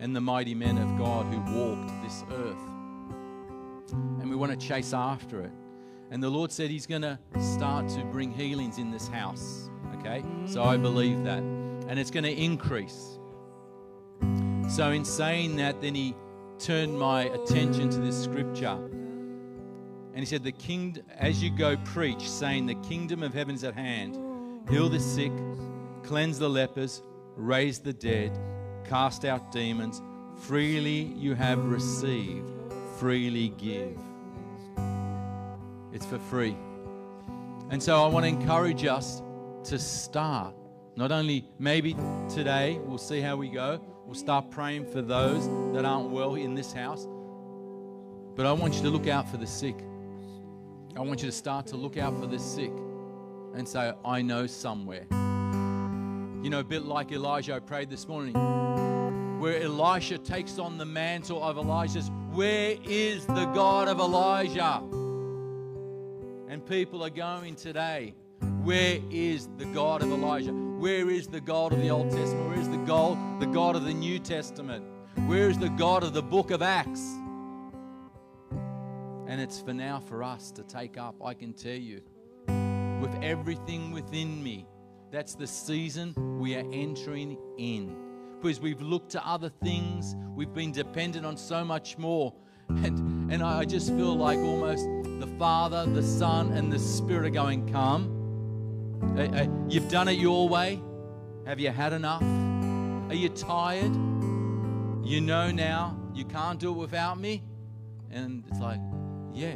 and the mighty men of God who walked this earth. And we want to chase after it. And the Lord said He's going to start to bring healings in this house. Okay? So I believe that. And it's going to increase. So, in saying that, then He turned my attention to this scripture. And He said, The king, as you go, preach, saying, The kingdom of heaven is at hand. Heal the sick, cleanse the lepers, raise the dead, cast out demons. Freely you have received, freely give. It's for free. And so I want to encourage us to start. Not only maybe today, we'll see how we go. We'll start praying for those that aren't well in this house. But I want you to look out for the sick. I want you to start to look out for the sick and say, I know somewhere. You know, a bit like Elijah, I prayed this morning, where Elisha takes on the mantle of Elijah's. Where is the God of Elijah? And people are going today, where is the God of Elijah? Where is the God of the Old Testament? Where is the God, the God of the New Testament? Where is the God of the book of Acts? And it's for now for us to take up, I can tell you, with everything within me. That's the season we are entering in. Because we've looked to other things, we've been dependent on so much more. And, and I just feel like almost the Father, the Son, and the Spirit are going, Come. Uh, uh, you've done it your way. Have you had enough? Are you tired? You know now you can't do it without me? And it's like, yeah.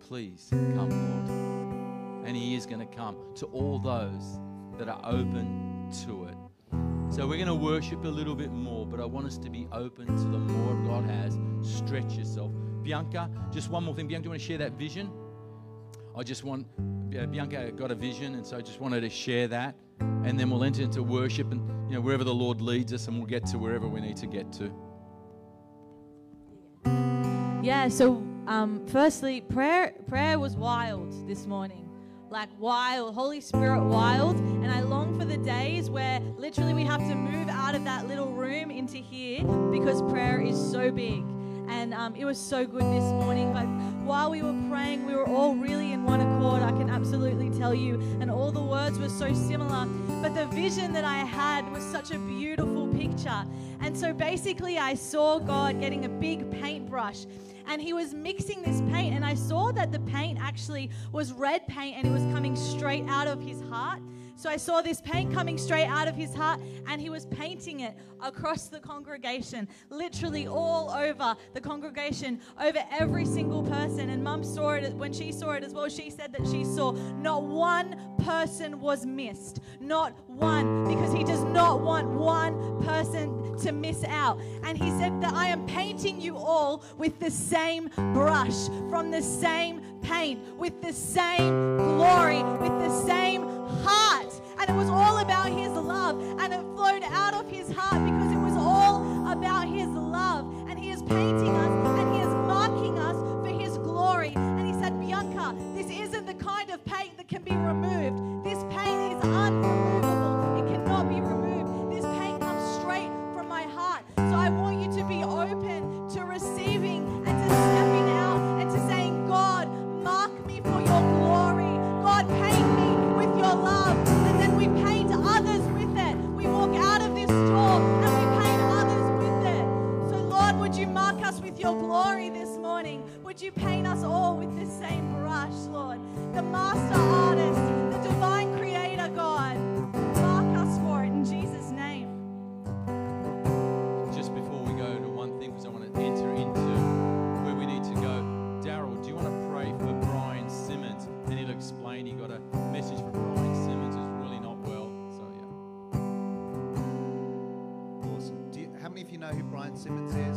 Please come, Lord. And He is going to come to all those that are open to it. So we're going to worship a little bit more, but I want us to be open to the more God has. Stretch yourself. Bianca, just one more thing. Bianca, do you want to share that vision? I just want, Bianca got a vision, and so I just wanted to share that. And then we'll enter into worship and, you know, wherever the Lord leads us, and we'll get to wherever we need to get to. Yeah, so um, firstly, prayer, prayer was wild this morning like wild, Holy Spirit wild. And I long for the days where literally we have to move out of that little room into here because prayer is so big. And um, it was so good this morning. But while we were praying, we were all really in one accord, I can absolutely tell you. And all the words were so similar. But the vision that I had was such a beautiful picture. And so basically, I saw God getting a big paintbrush and he was mixing this paint. And I saw that the paint actually was red paint and it was coming straight out of his heart. So I saw this paint coming straight out of his heart, and he was painting it across the congregation, literally all over the congregation, over every single person. And mum saw it when she saw it as well. She said that she saw not one person was missed, not one, because he does not want one person to miss out. And he said that I am painting you all with the same brush, from the same paint, with the same glory, with the same heart. And it was all about his love. And it flowed out of his heart because it was all about his love. And he is painting us and he is marking us for his glory. And he said, Bianca, this isn't the kind of paint that can be removed. This your glory this morning? Would you paint us all with the same brush, Lord? The master artist, the divine creator, God. Mark us for it in Jesus' name. Just before we go to one thing, because I want to enter into where we need to go. Daryl, do you want to pray for Brian Simmons? And he'll explain. He got a message from Brian Simmons who's really not well. So yeah. Awesome. You, how many of you know who Brian Simmons is?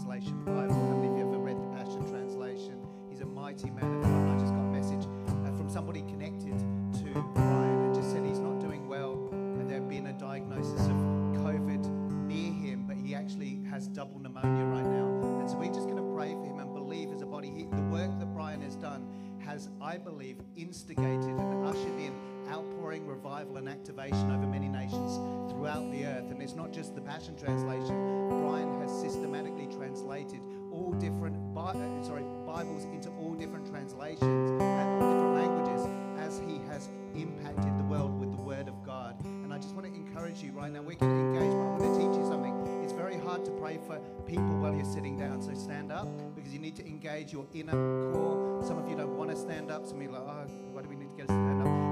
Translation Bible. How many of you ever read the Passion Translation? He's a mighty man of God. I just got a message uh, from somebody connected to Brian and just said he's not doing well, and there had been a diagnosis of COVID near him, but he actually has double pneumonia right now. And so we're just going to pray for him and believe as a body. He, the work that Brian has done has, I believe, instigated and ushered in outpouring revival and activation over many nations throughout the earth. And it's not just the Passion Translation. Brian has systematically translated all different Bi- uh, sorry Bibles into all different translations and all different languages as he has impacted the world with the Word of God. And I just want to encourage you right now. We're going to engage, but I want to teach you something. It's very hard to pray for people while you're sitting down. So stand up because you need to engage your inner core. Some of you don't want to stand up. Some of you are like, oh, why do we need to get to stand up?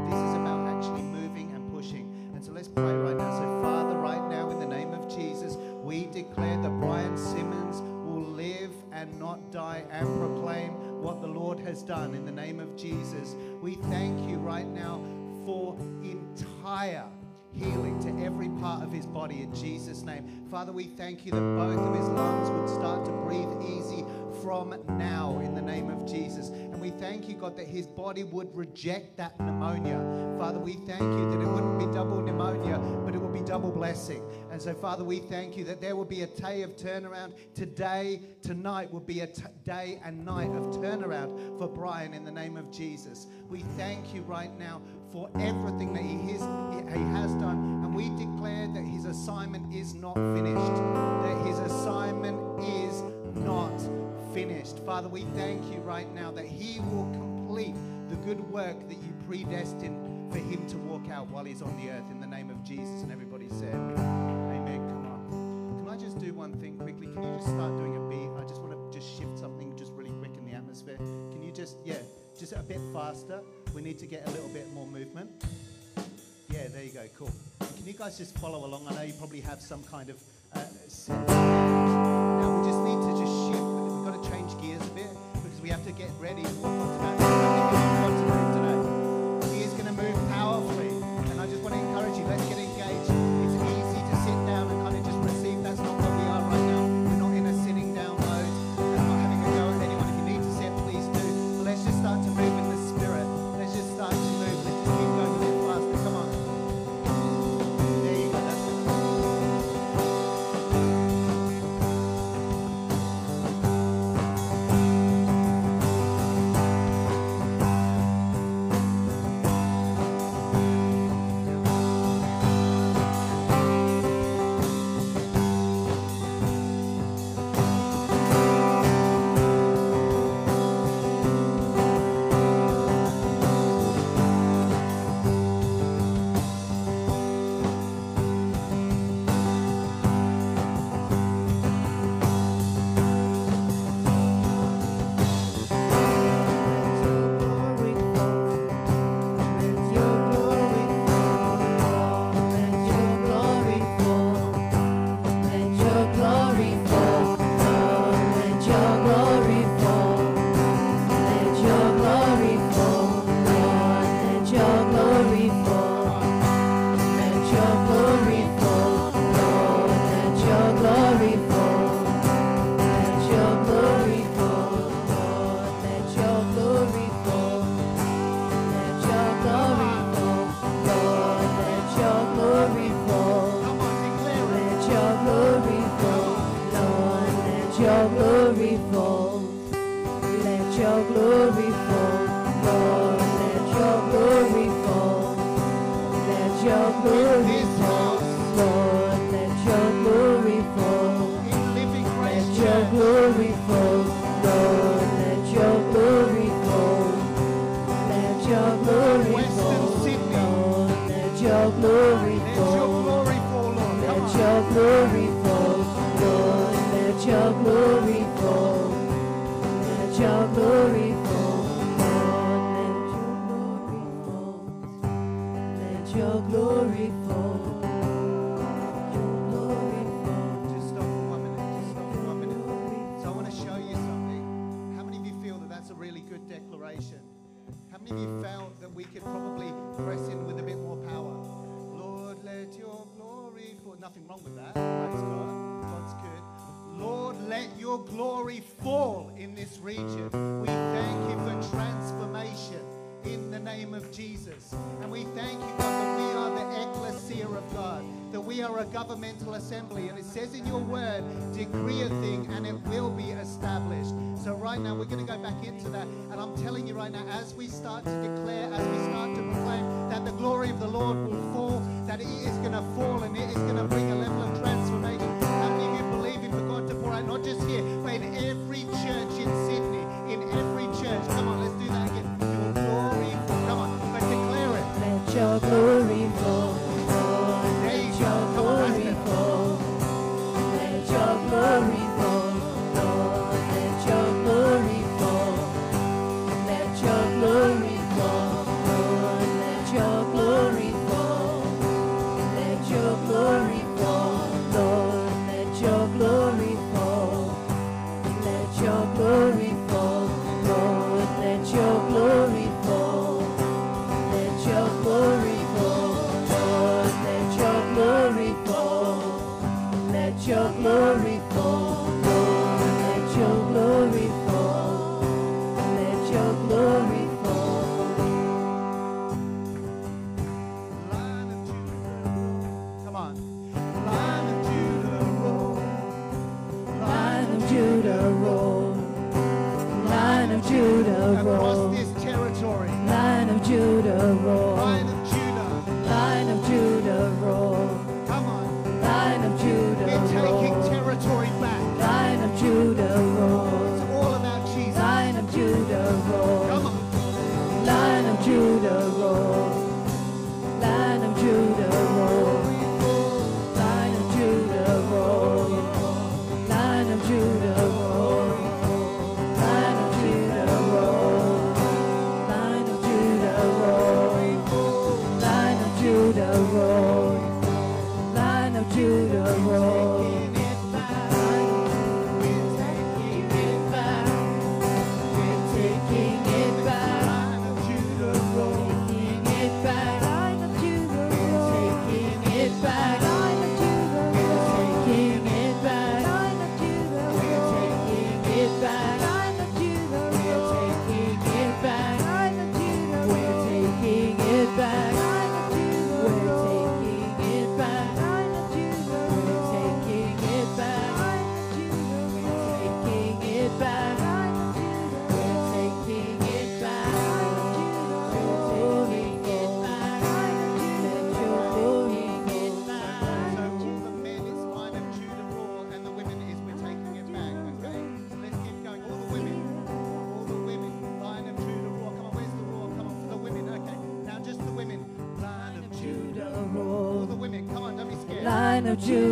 Pray right now. So, Father, right now, in the name of Jesus, we declare that Brian Simmons will live and not die and proclaim what the Lord has done in the name of Jesus. We thank you right now for entire healing to every part of his body in Jesus' name. Father, we thank you that both of his lungs would start to breathe easy from now in the name of Jesus. And we thank you, God, that his body would reject that pneumonia. Father, we thank you that it wouldn't be double pneumonia, but it would be double blessing. And so, Father, we thank you that there will be a day of turnaround. Today, tonight will be a t- day and night of turnaround for Brian in the name of Jesus. We thank you right now for everything that he, is, he has done. And we declare that his assignment is not finished, that his assignment is not finished. Father, we thank you right now that he will complete the good work that you predestined for him to walk out while he's on the earth in the name of Jesus. And everybody said, Amen. Come on. Can I just do one thing quickly? Can you just start doing a beat? I just want to just shift something just really quick in the atmosphere. Can you just, yeah, just a bit faster? We need to get a little bit more movement. Yeah, there you go. Cool. Can you guys just follow along? I know you probably have some kind of uh, to get ready a governmental assembly. And it says in your word, decree a thing and it will be established. So right now, we're going to go back into that. And I'm telling you right now, as we start to declare, as we start to proclaim that the glory of the Lord will fall, would you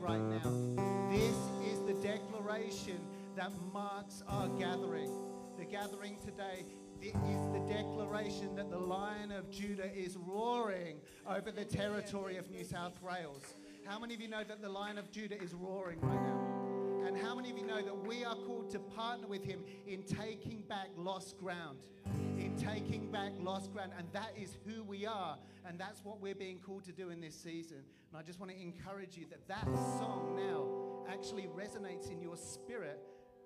right now. This is the declaration that marks our gathering. The gathering today it is the declaration that the Lion of Judah is roaring over the territory of New South Wales. How many of you know that the Lion of Judah is roaring right now? And how many of you know that we are called to partner with him in taking back lost ground? In taking back lost ground. And that is who we are. And that's what we're being called to do in this season. And I just want to encourage you that that song now actually resonates in your spirit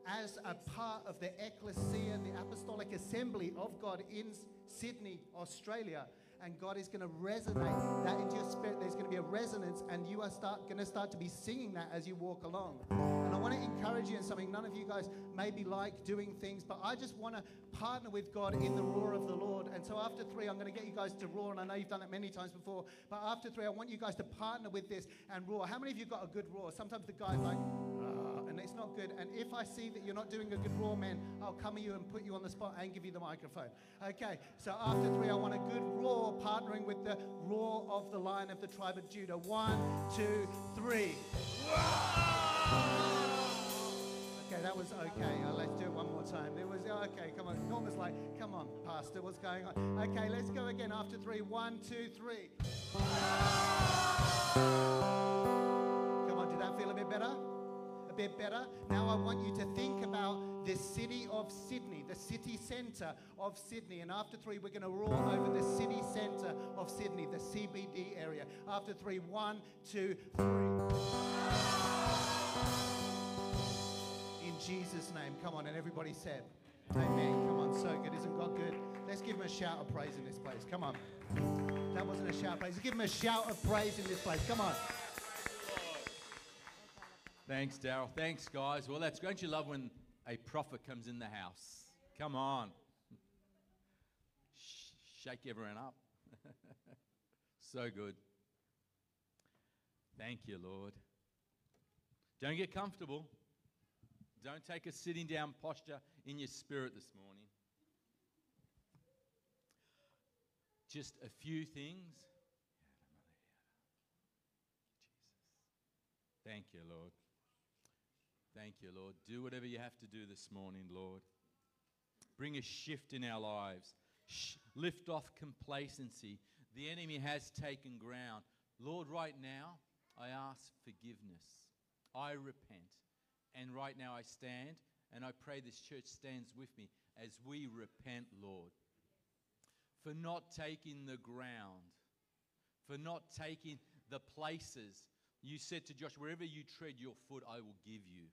as a part of the ecclesia, the apostolic assembly of God in Sydney, Australia. And God is going to resonate that into your spirit. There's going to be a resonance, and you are start, going to start to be singing that as you walk along. And I want to encourage you in something. None of you guys maybe like doing things, but I just want to partner with God in the roar of the Lord. And so after three, I'm going to get you guys to roar. And I know you've done it many times before, but after three, I want you guys to partner with this and roar. How many of you got a good roar? Sometimes the guy's like, and it's not good. And if I see that you're not doing a good roar, man, I'll come at you and put you on the spot and give you the microphone. Okay, so after three, I want a good roar partnering with the roar of the lion of the tribe of Judah. One, two, three. Okay, that was okay. Uh, let's do it one more time. It was okay. Come on. Norma's like, come on, Pastor, what's going on? Okay, let's go again after three. One, two, three. Come on, did that feel a bit better? Bit better? Now I want you to think about the city of Sydney, the city centre of Sydney. And after three, we're going to roar over the city centre of Sydney, the CBD area. After three, one, two, three. In Jesus' name. Come on, and everybody said, Amen. Come on, so good. Isn't God good? Let's give him a shout of praise in this place. Come on. That wasn't a shout of praise. Give him a shout of praise in this place. Come on. Thanks, Daryl. Thanks, guys. Well, that's don't you love when a prophet comes in the house? Come on. Shake everyone up. so good. Thank you, Lord. Don't get comfortable. Don't take a sitting down posture in your spirit this morning. Just a few things. Thank you, Lord. Thank you, Lord. Do whatever you have to do this morning, Lord. Bring a shift in our lives. Lift off complacency. The enemy has taken ground. Lord, right now, I ask forgiveness. I repent. And right now, I stand and I pray this church stands with me as we repent, Lord, for not taking the ground, for not taking the places. You said to Josh, wherever you tread your foot, I will give you.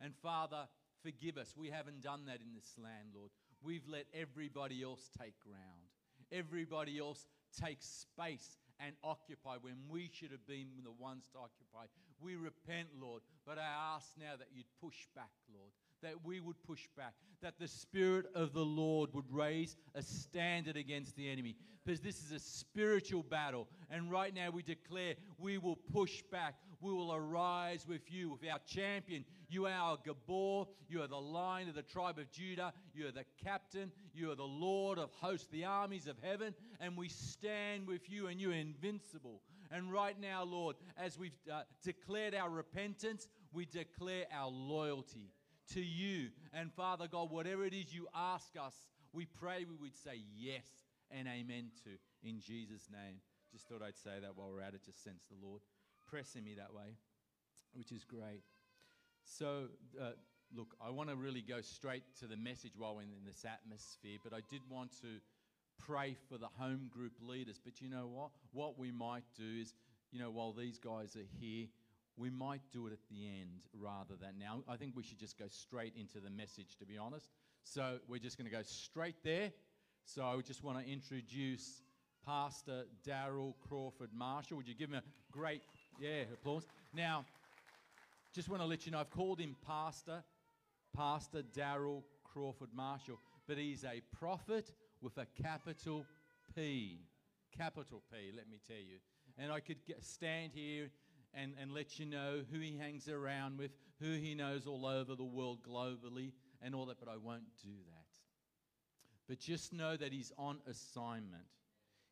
And Father, forgive us. We haven't done that in this land, Lord. We've let everybody else take ground, everybody else take space and occupy when we should have been the ones to occupy. We repent, Lord, but I ask now that you'd push back, Lord. That we would push back, that the Spirit of the Lord would raise a standard against the enemy. Because this is a spiritual battle. And right now we declare we will push back. We will arise with you, with our champion. You are our Gibbor. You are the lion of the tribe of Judah. You are the captain. You are the Lord of hosts, the armies of heaven. And we stand with you, and you are invincible. And right now, Lord, as we've uh, declared our repentance, we declare our loyalty to you. And Father God, whatever it is you ask us, we pray we would say yes and amen to in Jesus' name. Just thought I'd say that while we're at it, just sense the Lord pressing me that way, which is great. So, uh, look, I want to really go straight to the message while we're in this atmosphere, but I did want to pray for the home group leaders. But you know what? What we might do is, you know, while these guys are here, we might do it at the end rather than now. I think we should just go straight into the message, to be honest. So we're just going to go straight there. So I just want to introduce Pastor Daryl Crawford Marshall. Would you give him a great, yeah, applause? Now, just want to let you know, I've called him Pastor, Pastor Daryl Crawford Marshall, but he's a prophet with a capital P. Capital P, let me tell you. And I could get, stand here and, and let you know who he hangs around with, who he knows all over the world globally, and all that, but I won't do that. But just know that he's on assignment.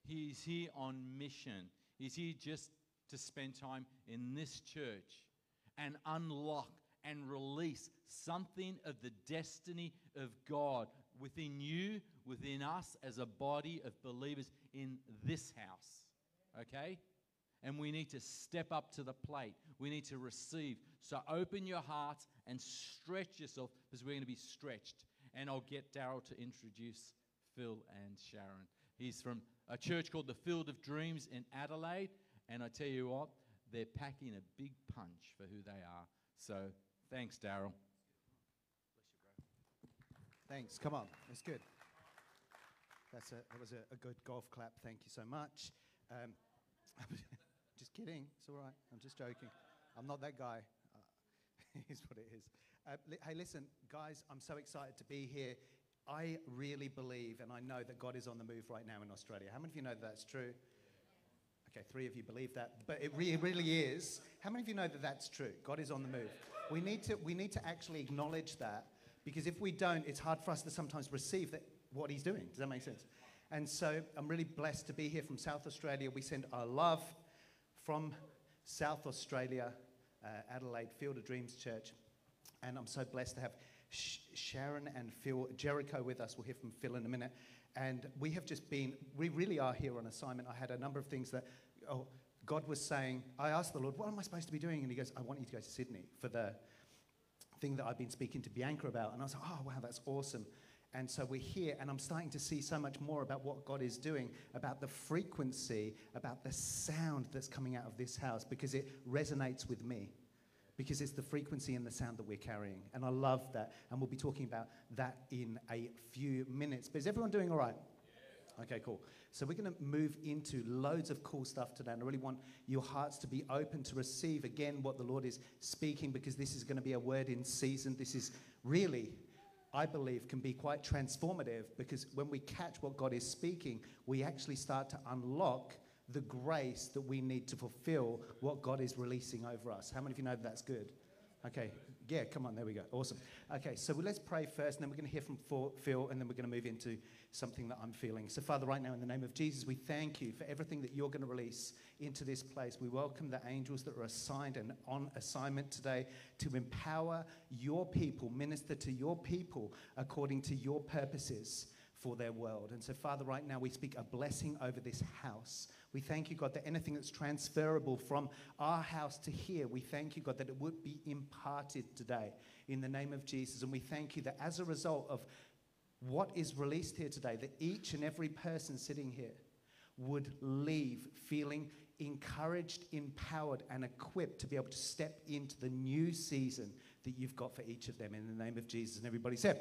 He's here on mission. He's here just to spend time in this church and unlock and release something of the destiny of God within you, within us as a body of believers in this house. Okay? And we need to step up to the plate. We need to receive. So open your hearts and stretch yourself because we're going to be stretched. And I'll get Daryl to introduce Phil and Sharon. He's from a church called the Field of Dreams in Adelaide. And I tell you what, they're packing a big punch for who they are. So thanks, Daryl. Thanks. Come on. That's good. That's a, that was a, a good golf clap. Thank you so much. Um, just kidding. It's all right. I'm just joking. I'm not that guy. Uh, is what it is. Uh, li- hey, listen, guys, I'm so excited to be here. I really believe and I know that God is on the move right now in Australia. How many of you know that that's true? Okay, three of you believe that, but it re- really is. How many of you know that that's true? God is on the move. We need to, we need to actually acknowledge that because if we don't, it's hard for us to sometimes receive that, what He's doing. Does that make sense? And so I'm really blessed to be here from South Australia. We send our love from South Australia, uh, Adelaide Field of Dreams Church. And I'm so blessed to have Sh- Sharon and Phil Jericho with us. We'll hear from Phil in a minute. And we have just been, we really are here on assignment. I had a number of things that, oh, God was saying, I asked the Lord, what am I supposed to be doing? And He goes, I want you to go to Sydney for the thing that I've been speaking to Bianca about. And I was like, oh, wow, that's awesome. And so we're here, and I'm starting to see so much more about what God is doing, about the frequency, about the sound that's coming out of this house, because it resonates with me. Because it's the frequency and the sound that we're carrying. And I love that. And we'll be talking about that in a few minutes. But is everyone doing all right? Okay, cool. So we're going to move into loads of cool stuff today, and I really want your hearts to be open to receive again what the Lord is speaking because this is going to be a word in season. This is really, I believe, can be quite transformative because when we catch what God is speaking, we actually start to unlock the grace that we need to fulfill what God is releasing over us. How many of you know that that's good? Okay, yeah, come on, there we go. Awesome. Okay, so let's pray first, and then we're going to hear from Phil, and then we're going to move into something that I'm feeling. So, Father, right now, in the name of Jesus, we thank you for everything that you're going to release into this place. We welcome the angels that are assigned and on assignment today to empower your people, minister to your people according to your purposes for their world. And so, Father, right now we speak a blessing over this house. We thank you, God, that anything that's transferable from our house to here, we thank you, God, that it would be imparted today in the name of Jesus. And we thank you that as a result of what is released here today, that each and every person sitting here would leave feeling encouraged, empowered, and equipped to be able to step into the new season that you've got for each of them in the name of Jesus. And everybody said,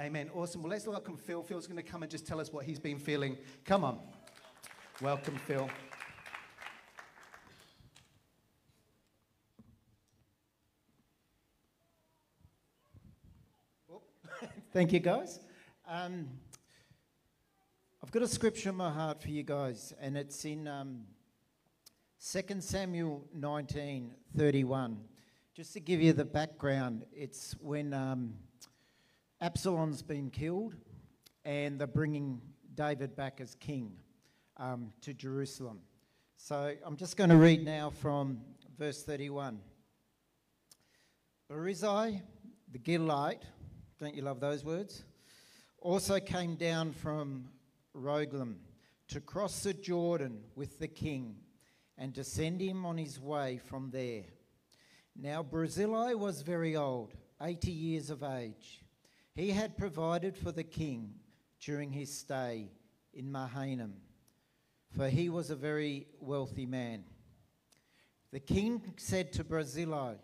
Amen. Awesome. Well, let's welcome Phil. Phil's going to come and just tell us what he's been feeling. Come on. Welcome, Phil. Thank you, guys. Um, I've got a scripture in my heart for you guys, and it's in um, 2 Samuel 19 31. Just to give you the background, it's when um, Absalom's been killed, and they're bringing David back as king um, to Jerusalem. So I'm just going to read now from verse 31. Barizai, the Gileadite, don't you love those words? Also came down from Rogelim to cross the Jordan with the king and to send him on his way from there. Now Barzillai was very old, 80 years of age. He had provided for the king during his stay in Mahanaim, for he was a very wealthy man. The king said to Barzillai,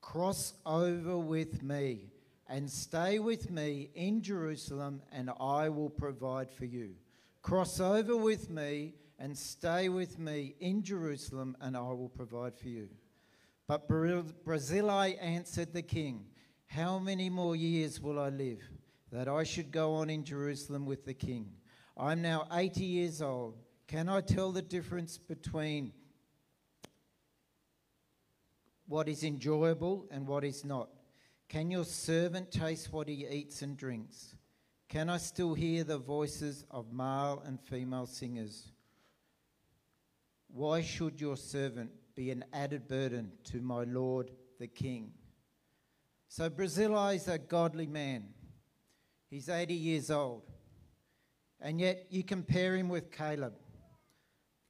Cross over with me and stay with me in Jerusalem, and I will provide for you. Cross over with me and stay with me in Jerusalem, and I will provide for you. But Barzillai answered the king, How many more years will I live that I should go on in Jerusalem with the king? I'm now 80 years old. Can I tell the difference between what is enjoyable and what is not? Can your servant taste what he eats and drinks? Can I still hear the voices of male and female singers? Why should your servant be an added burden to my lord the king? So Barzillai is a godly man. He's 80 years old. And yet you compare him with Caleb.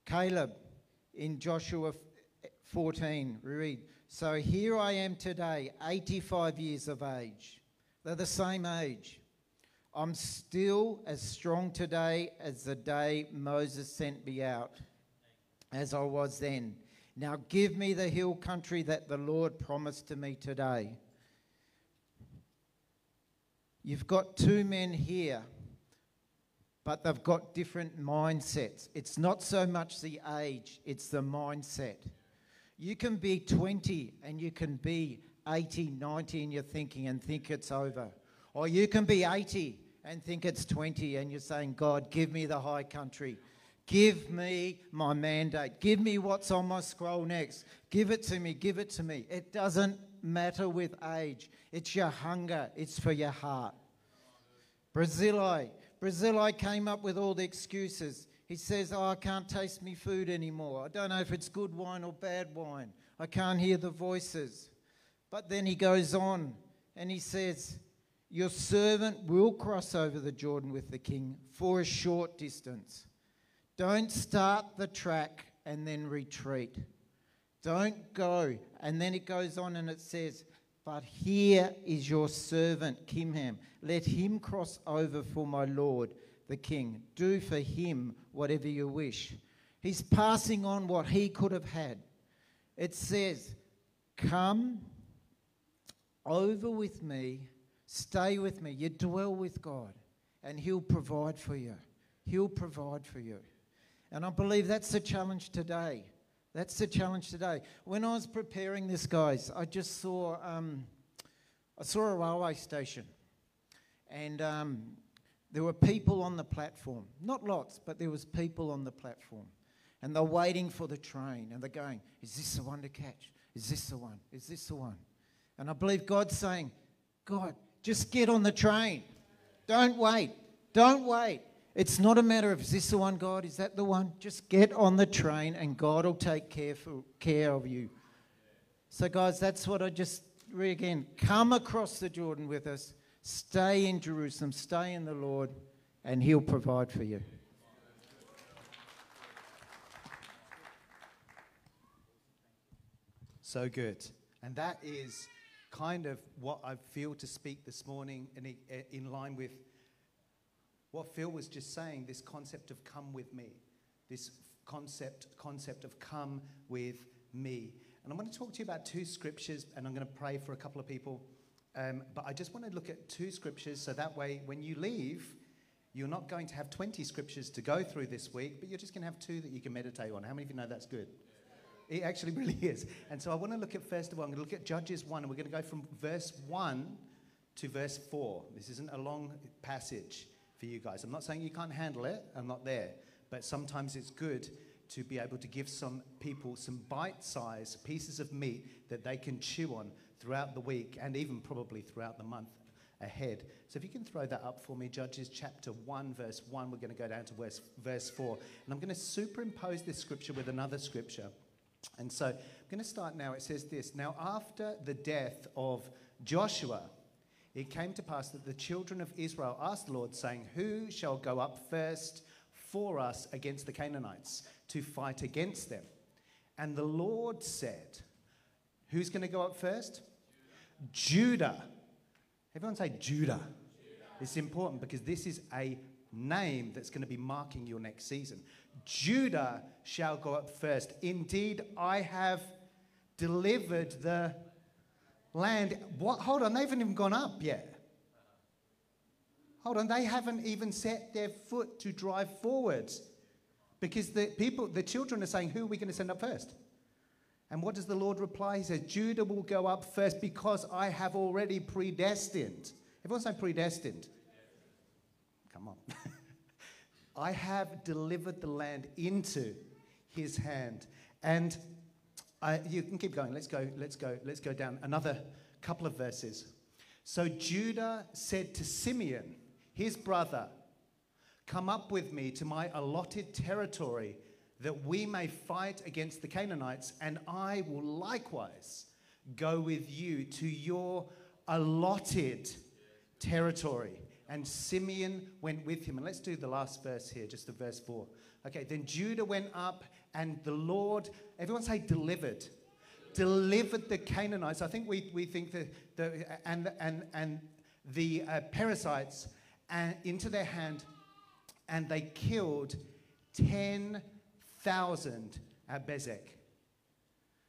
Caleb in Joshua 14, read, So here I am today, 85 years of age. They're the same age. I'm still as strong today as the day Moses sent me out, as I was then. Now give me the hill country that the Lord promised to me today. You've got two men here, but they've got different mindsets. It's not so much the age, it's the mindset. You can be 20 and you can be 80, 90 in your thinking and think it's over. Or you can be 80 and think it's 20 and you're saying, God, give me the high country. Give me my mandate. Give me what's on my scroll next. Give it to me. Give it to me. It doesn't matter with age, it's your hunger, it's for your heart. Brazili. Brazili came up with all the excuses. He says, Oh, I can't taste me food anymore. I don't know if it's good wine or bad wine. I can't hear the voices. But then he goes on and he says, Your servant will cross over the Jordan with the king for a short distance. Don't start the track and then retreat. Don't go. And then it goes on and it says, But here is your servant, Kimham. Let him cross over for my lord, the king. Do for him whatever you wish. He's passing on what he could have had. It says, Come over with me, stay with me. You dwell with God, and he'll provide for you. He'll provide for you. And I believe that's the challenge today. That's the challenge today. When I was preparing this, guys, I just saw um, I saw a railway station, and um, there were people on the platform. Not lots, but there was people on the platform, and they're waiting for the train, and they're going, "Is this the one to catch? Is this the one? Is this the one?" And I believe God's saying, "God, just get on the train. Don't wait. Don't wait." It's not a matter of is this the one, God? Is that the one? Just get on the train and God will take care, for, care of you. So, guys, that's what I just re again come across the Jordan with us, stay in Jerusalem, stay in the Lord, and He'll provide for you. So good. And that is kind of what I feel to speak this morning in, in line with what Phil was just saying this concept of come with me, this concept, concept of come with me. And I'm going to talk to you about two scriptures, and I'm going to pray for a couple of people. Um, but I just want to look at two scriptures so that way when you leave, you're not going to have 20 scriptures to go through this week, but you're just going to have two that you can meditate on. How many of you know that's good? It actually really is. And so I want to look at, first of all, I'm going to look at Judges 1, and we're going to go from verse 1 to verse 4. This isn't a long passage for you guys. I'm not saying you can't handle it, I'm not there. But sometimes it's good to be able to give some people some bite sized pieces of meat that they can chew on throughout the week and even probably throughout the month ahead. So if you can throw that up for me, Judges chapter 1, verse 1, we're going to go down to verse, verse 4. And I'm going to superimpose this scripture with another scripture. And so I'm going to start now. It says this Now, after the death of Joshua, it came to pass that the children of Israel asked the Lord, saying, Who shall go up first for us against the Canaanites to fight against them? And the Lord said, Who's going to go up first? Judah. Everyone say Judah. Judah. It's important because this is a name that's going to be marking your next season. Judah shall go up first. Indeed, I have delivered the land. What? Hold on, they haven't even gone up yet. Hold on, they haven't even set their foot to drive forwards. Because the people, the children are saying, Who are we going to send up first? And what does the Lord reply? He says, Judah will go up first because I have already predestined. Everyone say predestined. Come on. I have delivered the land into his hand. And you can keep going. Let's go. Let's go. Let's go down another couple of verses. So Judah said to Simeon, his brother, "Come up with me to my allotted territory, that we may fight against the Canaanites, and I will likewise go with you to your allotted territory." And Simeon went with him. And let's do the last verse here, just the verse four. Okay, then Judah went up and the Lord, everyone say delivered. Delivered the Canaanites. I think we, we think that the, and, and, and the uh, Perizzites and into their hand, and they killed 10,000 at Bezek.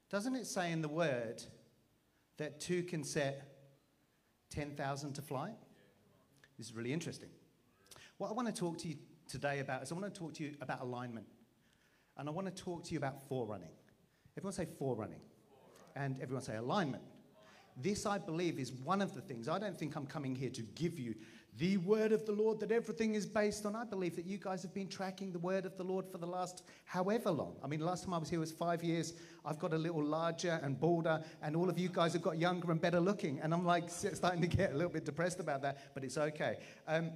Doesn't it say in the word that two can set 10,000 to flight? This is really interesting. What I want to talk to you today about is I want to talk to you about alignment. And I want to talk to you about forerunning. Everyone say forerunning. And everyone say alignment. This, I believe, is one of the things. I don't think I'm coming here to give you the word of the Lord that everything is based on. I believe that you guys have been tracking the word of the Lord for the last however long. I mean, last time I was here was five years. I've got a little larger and bolder, and all of you guys have got younger and better looking. And I'm like starting to get a little bit depressed about that, but it's okay. Um,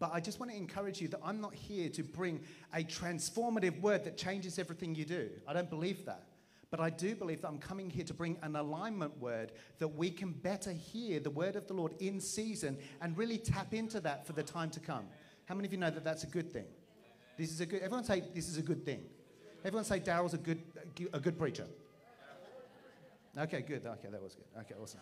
but I just want to encourage you that I'm not here to bring a transformative word that changes everything you do. I don't believe that. But I do believe that I'm coming here to bring an alignment word that we can better hear the word of the Lord in season and really tap into that for the time to come. How many of you know that that's a good thing? This is a good. Everyone say this is a good thing. Everyone say Daryl's a good a good preacher. Okay, good. Okay, that was good. Okay, awesome.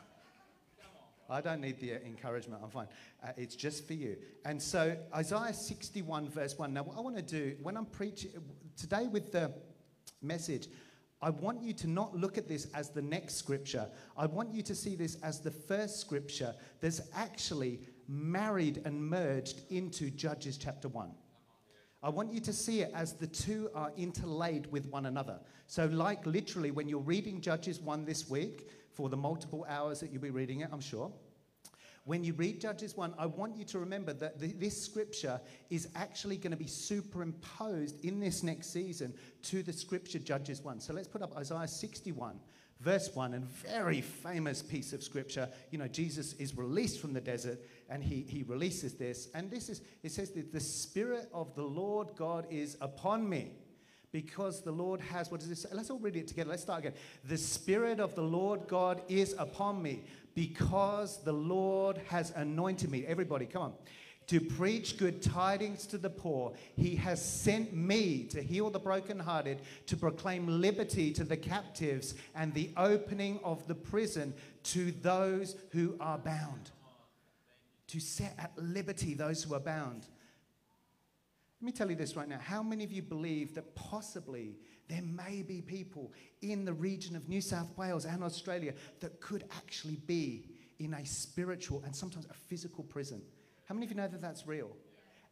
I don't need the uh, encouragement. I'm fine. Uh, it's just for you. And so, Isaiah 61, verse 1. Now, what I want to do when I'm preaching today with the message, I want you to not look at this as the next scripture. I want you to see this as the first scripture that's actually married and merged into Judges chapter 1. I want you to see it as the two are interlaid with one another. So, like literally, when you're reading Judges 1 this week, for the multiple hours that you'll be reading it, I'm sure. When you read Judges 1, I want you to remember that th- this scripture is actually going to be superimposed in this next season to the scripture Judges 1. So let's put up Isaiah 61, verse 1, and very famous piece of scripture. You know, Jesus is released from the desert and he, he releases this. And this is, it says that the Spirit of the Lord God is upon me because the Lord has, what does this say? Let's all read it together. Let's start again. The Spirit of the Lord God is upon me because the Lord has anointed me. Everybody, come on. To preach good tidings to the poor. He has sent me to heal the brokenhearted, to proclaim liberty to the captives, and the opening of the prison to those who are bound. To set at liberty those who are bound let me tell you this right now. How many of you believe that possibly there may be people in the region of New South Wales and Australia that could actually be in a spiritual and sometimes a physical prison? How many of you know that that's real?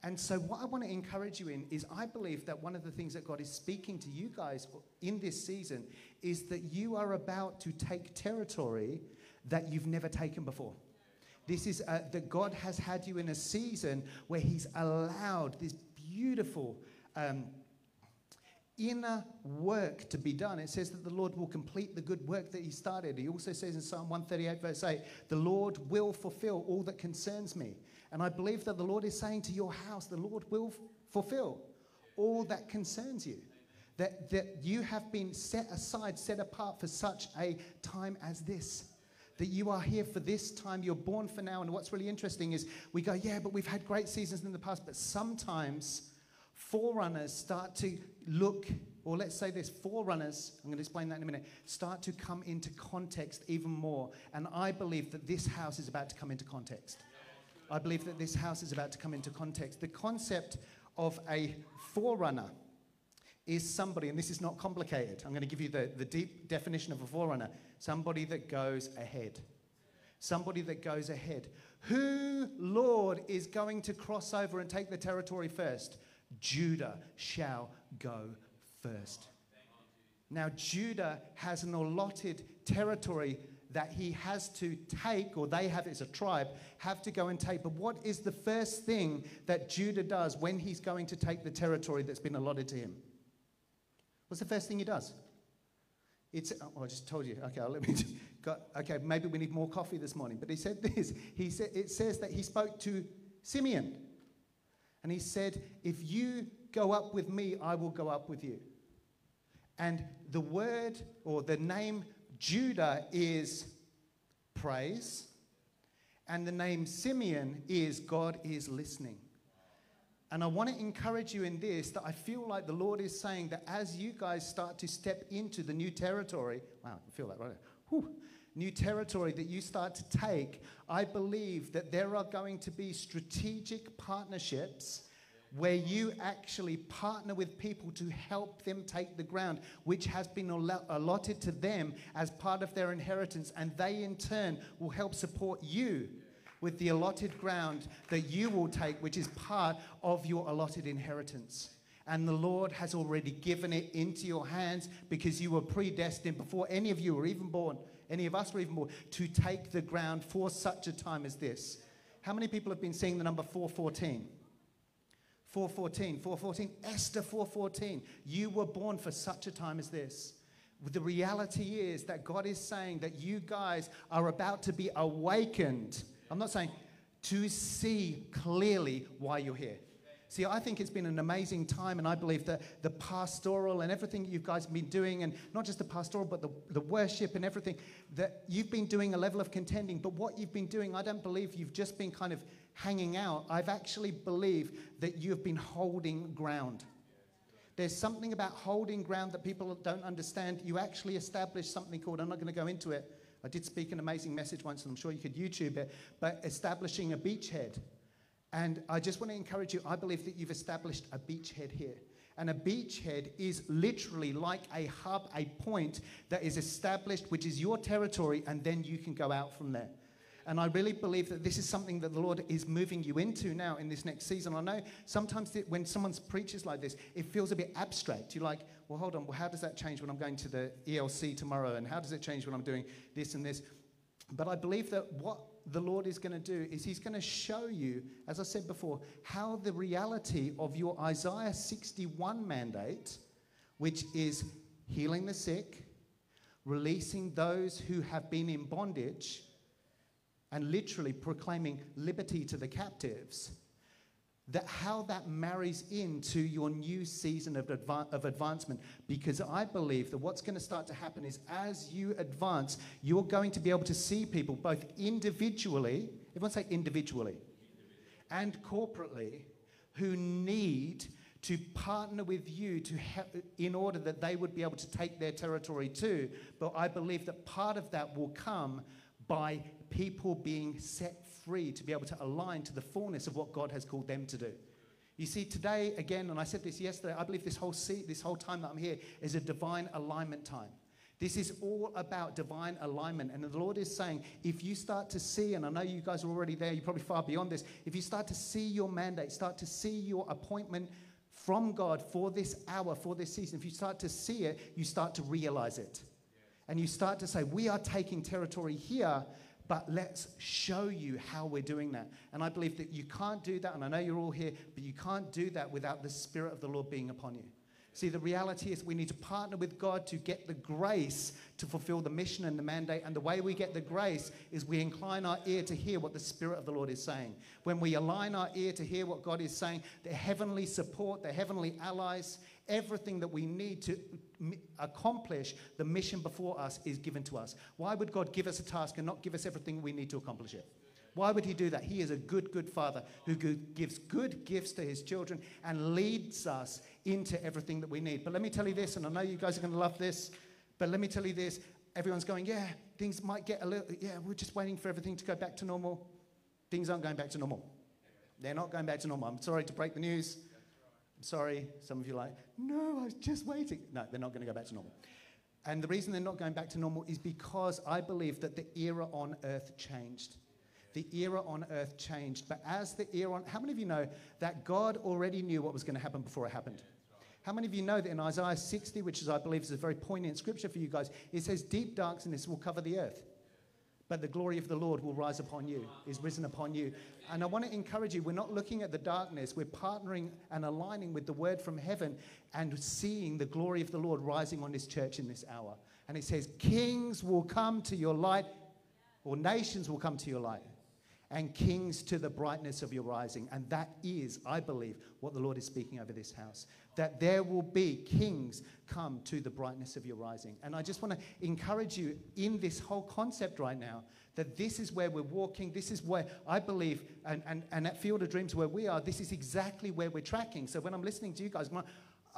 And so, what I want to encourage you in is I believe that one of the things that God is speaking to you guys in this season is that you are about to take territory that you've never taken before. This is uh, that God has had you in a season where He's allowed this beautiful um, inner work to be done. It says that the Lord will complete the good work that He started. He also says in Psalm 138, verse 8, the Lord will fulfill all that concerns me. And I believe that the Lord is saying to your house, the Lord will f- fulfill all that concerns you. That, that you have been set aside, set apart for such a time as this that you are here for this time. You're born for now. And what's really interesting is we go, yeah, but we've had great seasons in the past. But sometimes forerunners start to look, or let's say this forerunners, I'm going to explain that in a minute, start to come into context even more. And I believe that this house is about to come into context. I believe that this house is about to come into context. The concept of a forerunner is somebody, and this is not complicated. I'm going to give you the, the deep definition of a forerunner somebody that goes ahead. Somebody that goes ahead. Who, Lord, is going to cross over and take the territory first? Judah shall go first. Now, Judah has an allotted territory that he has to take, or they have as a tribe, have to go and take. But what is the first thing that Judah does when he's going to take the territory that's been allotted to him? What's the first thing he does? It's, oh, I just told you. Okay, let me. Just, Got, okay, maybe we need more coffee this morning. But he said this. He said it says that he spoke to Simeon, and he said, "If you go up with me, I will go up with you." And the word or the name Judah is praise, and the name Simeon is God is listening. And I want to encourage you in this that I feel like the Lord is saying that as you guys start to step into the new territory, wow, I feel that right. Whew, new territory that you start to take, I believe that there are going to be strategic partnerships where you actually partner with people to help them take the ground, which has been allotted to them as part of their inheritance, and they in turn will help support you with the allotted ground that you will take, which is part of your allotted inheritance. And the Lord has already given it into your hands because you were predestined before any of you were even born, any of us were even born, to take the ground for such a time as this. How many people have been seeing the number 414? 414, 414, Esther 414. You were born for such a time as this. The reality is that God is saying that you guys are about to be awakened. I'm not saying to see clearly why you're here. See, I think it's been an amazing time, and I believe that the pastoral and everything you guys have been doing, and not just the pastoral, but the, the worship and everything, that you've been doing a level of contending. But what you've been doing, I don't believe you've just been kind of hanging out. I've actually believed that you've been holding ground. There's something about holding ground that people don't understand. You actually establish something called, I'm not going to go into it. I did speak an amazing message once, and I'm sure you could YouTube it, but establishing a beachhead. And I just want to encourage you, I believe that you've established a beachhead here. And a beachhead is literally like a hub, a point that is established, which is your territory, and then you can go out from there. And I really believe that this is something that the Lord is moving you into now in this next season. I know sometimes when someone preaches like this, it feels a bit abstract. You're like, well, hold on, well, how does that change when I'm going to the ELC tomorrow? And how does it change when I'm doing this and this? But I believe that what the Lord is going to do is He's going to show you, as I said before, how the reality of your Isaiah 61 mandate, which is healing the sick, releasing those who have been in bondage, and literally proclaiming liberty to the captives, that how that marries into your new season of, of advancement. Because I believe that what's going to start to happen is as you advance, you're going to be able to see people both individually, everyone say individually, and corporately, who need to partner with you to in order that they would be able to take their territory too. But I believe that part of that will come by people being set free to be able to align to the fullness of what God has called them to do. You see, today, again, and I said this yesterday, I believe this whole, seat, this whole time that I'm here is a divine alignment time. This is all about divine alignment. And the Lord is saying, if you start to see, and I know you guys are already there, you're probably far beyond this, if you start to see your mandate, start to see your appointment from God for this hour, for this season, if you start to see it, you start to realize it. And you start to say, we are taking territory here, but let's show you how we're doing that. And I believe that you can't do that, and I know you're all here, but you can't do that without the Spirit of the Lord being upon you. See, the reality is we need to partner with God to get the grace to fulfill the mission and the mandate. And the way we get the grace is we incline our ear to hear what the Spirit of the Lord is saying. When we align our ear to hear what God is saying, the heavenly support, the heavenly allies, everything that we need to accomplish the mission before us is given to us. Why would God give us a task and not give us everything we need to accomplish it? Why would he do that? He is a good, good father who gives good gifts to his children and leads us into everything that we need. But let me tell you this, and I know you guys are going to love this, but let me tell you this. Everyone's going, yeah, things might get a little, yeah, we're just waiting for everything to go back to normal. Things aren't going back to normal. They're not going back to normal. I'm sorry to break the news. I'm sorry. Some of you are like, no, I was just waiting. No, they're not going to go back to normal. And the reason they're not going back to normal is because I believe that the era on earth changed. The era on earth changed. But as the era on, how many of you know that God already knew what was going to happen before it happened? How many of you know that in Isaiah 60, which is, I believe, is a very poignant scripture for you guys, it says, Deep darkness will cover the earth, but the glory of the Lord will rise upon you, is risen upon you. And I want to encourage you, we're not looking at the darkness, we're partnering and aligning with the word from heaven and seeing the glory of the Lord rising on this church in this hour. And it says, Kings will come to your light, or nations will come to your light and kings to the brightness of your rising. And that is, I believe, what the Lord is speaking over this house. That there will be kings come to the brightness of your rising. And I just want to encourage you in this whole concept right now that this is where we're walking. This is where I believe, and, and, and at Field of Dreams where we are, this is exactly where we're tracking. So when I'm listening to you guys, like,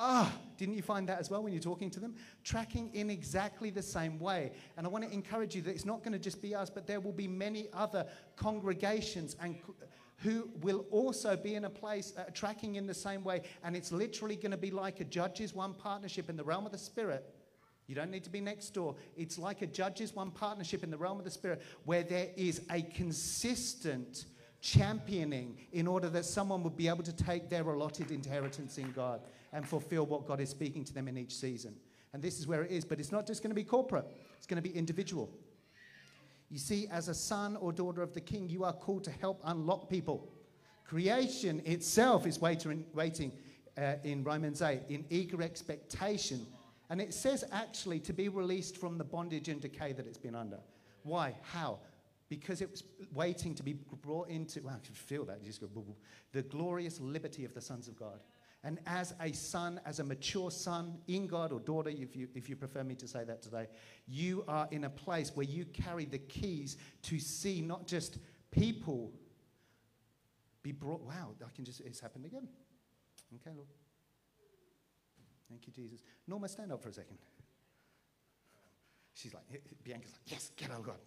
Ah, didn't you find that as well when you're talking to them? Tracking in exactly the same way. And I want to encourage you that it's not going to just be us, but there will be many other congregations and c- who will also be in a place uh, tracking in the same way. And it's literally going to be like a judges one partnership in the realm of the spirit. You don't need to be next door. It's like a judges one partnership in the realm of the spirit where there is a consistent championing in order that someone would be able to take their allotted inheritance in God and fulfill what God is speaking to them in each season. And this is where it is, but it's not just going to be corporate, it's going to be individual. You see, as a son or daughter of the king, you are called to help unlock people. Creation itself is waiting, waiting uh, in Romans 8 in eager expectation. And it says actually to be released from the bondage and decay that it's been under. Why? How? Because it was waiting to be brought into, well, I can feel that. Just go, the glorious liberty of the sons of God. And as a son, as a mature son in God or daughter, if you, if you prefer me to say that today, you are in a place where you carry the keys to see not just people be brought. Wow, I can just, it's happened again. Okay, Lord. Thank you, Jesus. Norma, stand up for a second. She's like, Bianca's like, yes, get out of God.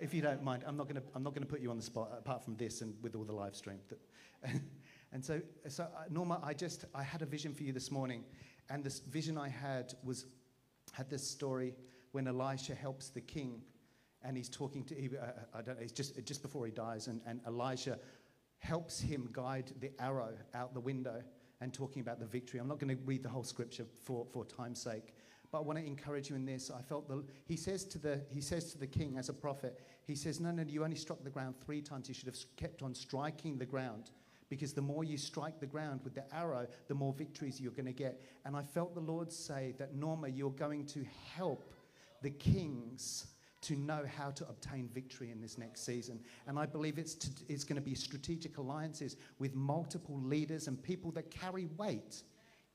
If you don't mind, I'm not going to put you on the spot apart from this and with all the live stream. That, and so, so uh, Norma, I just I had a vision for you this morning, and this vision I had was had this story when Elisha helps the king, and he's talking to he, uh, I don't know, it's just just before he dies, and, and Elisha helps him guide the arrow out the window and talking about the victory. I'm not going to read the whole scripture for, for time's sake, but I want to encourage you in this. I felt the, he says to the he says to the king as a prophet, he says, No, no, you only struck the ground three times. You should have kept on striking the ground. Because the more you strike the ground with the arrow, the more victories you're going to get. And I felt the Lord say that, Norma, you're going to help the kings to know how to obtain victory in this next season. And I believe it's, to, it's going to be strategic alliances with multiple leaders and people that carry weight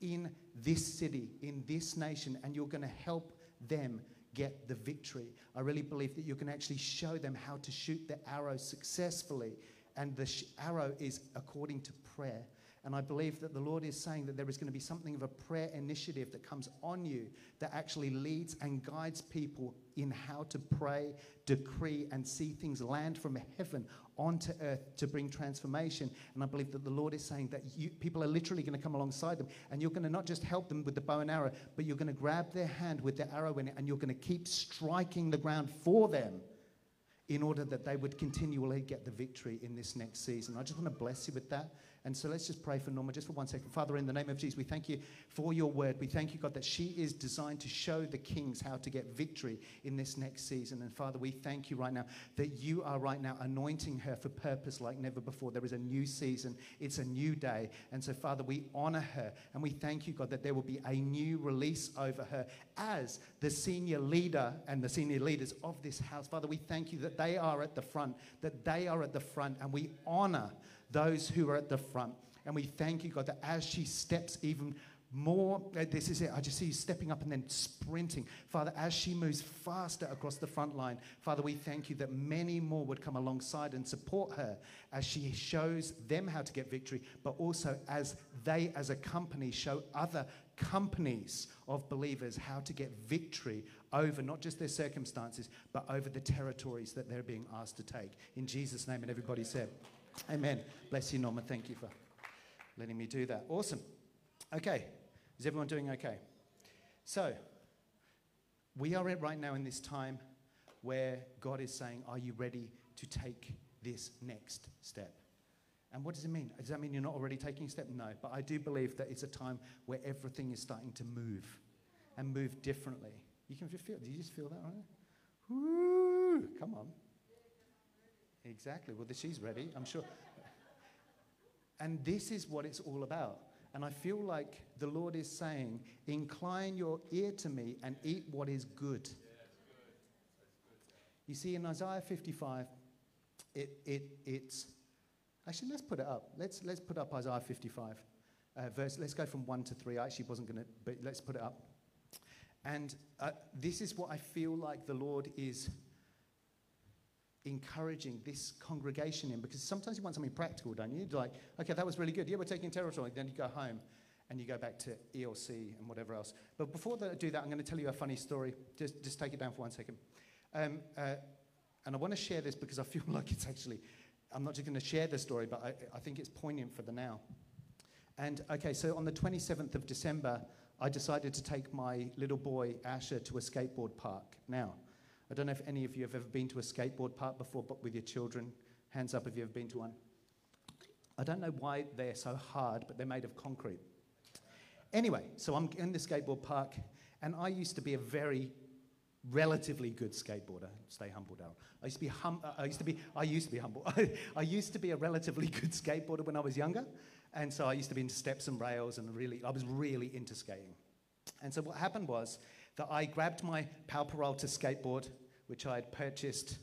in this city, in this nation, and you're going to help them get the victory. I really believe that you can actually show them how to shoot the arrow successfully. And the arrow is according to prayer. And I believe that the Lord is saying that there is going to be something of a prayer initiative that comes on you that actually leads and guides people in how to pray, decree, and see things land from heaven onto earth to bring transformation. And I believe that the Lord is saying that you, people are literally going to come alongside them and you're going to not just help them with the bow and arrow, but you're going to grab their hand with the arrow in it and you're going to keep striking the ground for them in order that they would continually get the victory in this next season. I just want to bless you with that. And so let's just pray for Norma just for one second. Father, in the name of Jesus, we thank you for your word. We thank you, God, that she is designed to show the kings how to get victory in this next season. And Father, we thank you right now that you are right now anointing her for purpose like never before. There is a new season, it's a new day. And so, Father, we honor her and we thank you, God, that there will be a new release over her as the senior leader and the senior leaders of this house. Father, we thank you that they are at the front, that they are at the front, and we honor those who are at the front. And we thank you, God, that as she steps even more, uh, this is it. I just see you stepping up and then sprinting. Father, as she moves faster across the front line, Father, we thank you that many more would come alongside and support her as she shows them how to get victory, but also as they, as a company, show other companies of believers how to get victory over not just their circumstances, but over the territories that they're being asked to take. In Jesus' name, and everybody said, Amen. Bless you, Norma. Thank you for letting me do that. Awesome. Okay. Is everyone doing okay? So, we are at right now in this time where God is saying, Are you ready to take this next step? And what does it mean? Does that mean you're not already taking a step? No. But I do believe that it's a time where everything is starting to move and move differently. You can just feel, do you just feel that right? Woo! Come on. Exactly. Well, she's ready, I'm sure. And this is what it's all about. And I feel like the Lord is saying, Incline your ear to me and eat what is good. You see, in Isaiah 55, it, it, it's. Actually, let's put it up. Let's, let's put up Isaiah 55. Uh, verse, let's go from 1 to 3. I actually wasn't going to, but let's put it up. And uh, this is what I feel like the Lord is encouraging this congregation in because sometimes you want something practical, don't you? Like, okay, that was really good. Yeah, we're taking territory. Then you go home and you go back to ELC and whatever else. But before I do that, I'm going to tell you a funny story. Just, just take it down for one second. Um, uh, and I want to share this because I feel like it's actually, I'm not just going to share the story, but I, I think it's poignant for the now. And okay, so on the 27th of December, I decided to take my little boy Asher to a skateboard park. Now, I don't know if any of you have ever been to a skateboard park before, but with your children, hands up if you ever been to one. I don't know why they're so hard, but they're made of concrete. Anyway, so I'm in the skateboard park, and I used to be a very relatively good skateboarder. Stay humble, Darryl. I used to be hum- uh, I used to be I used to be humble. I used to be a relatively good skateboarder when I was younger, and so I used to be into steps and rails, and really I was really into skating. And so what happened was that I grabbed my Powell Peralta skateboard, which I had purchased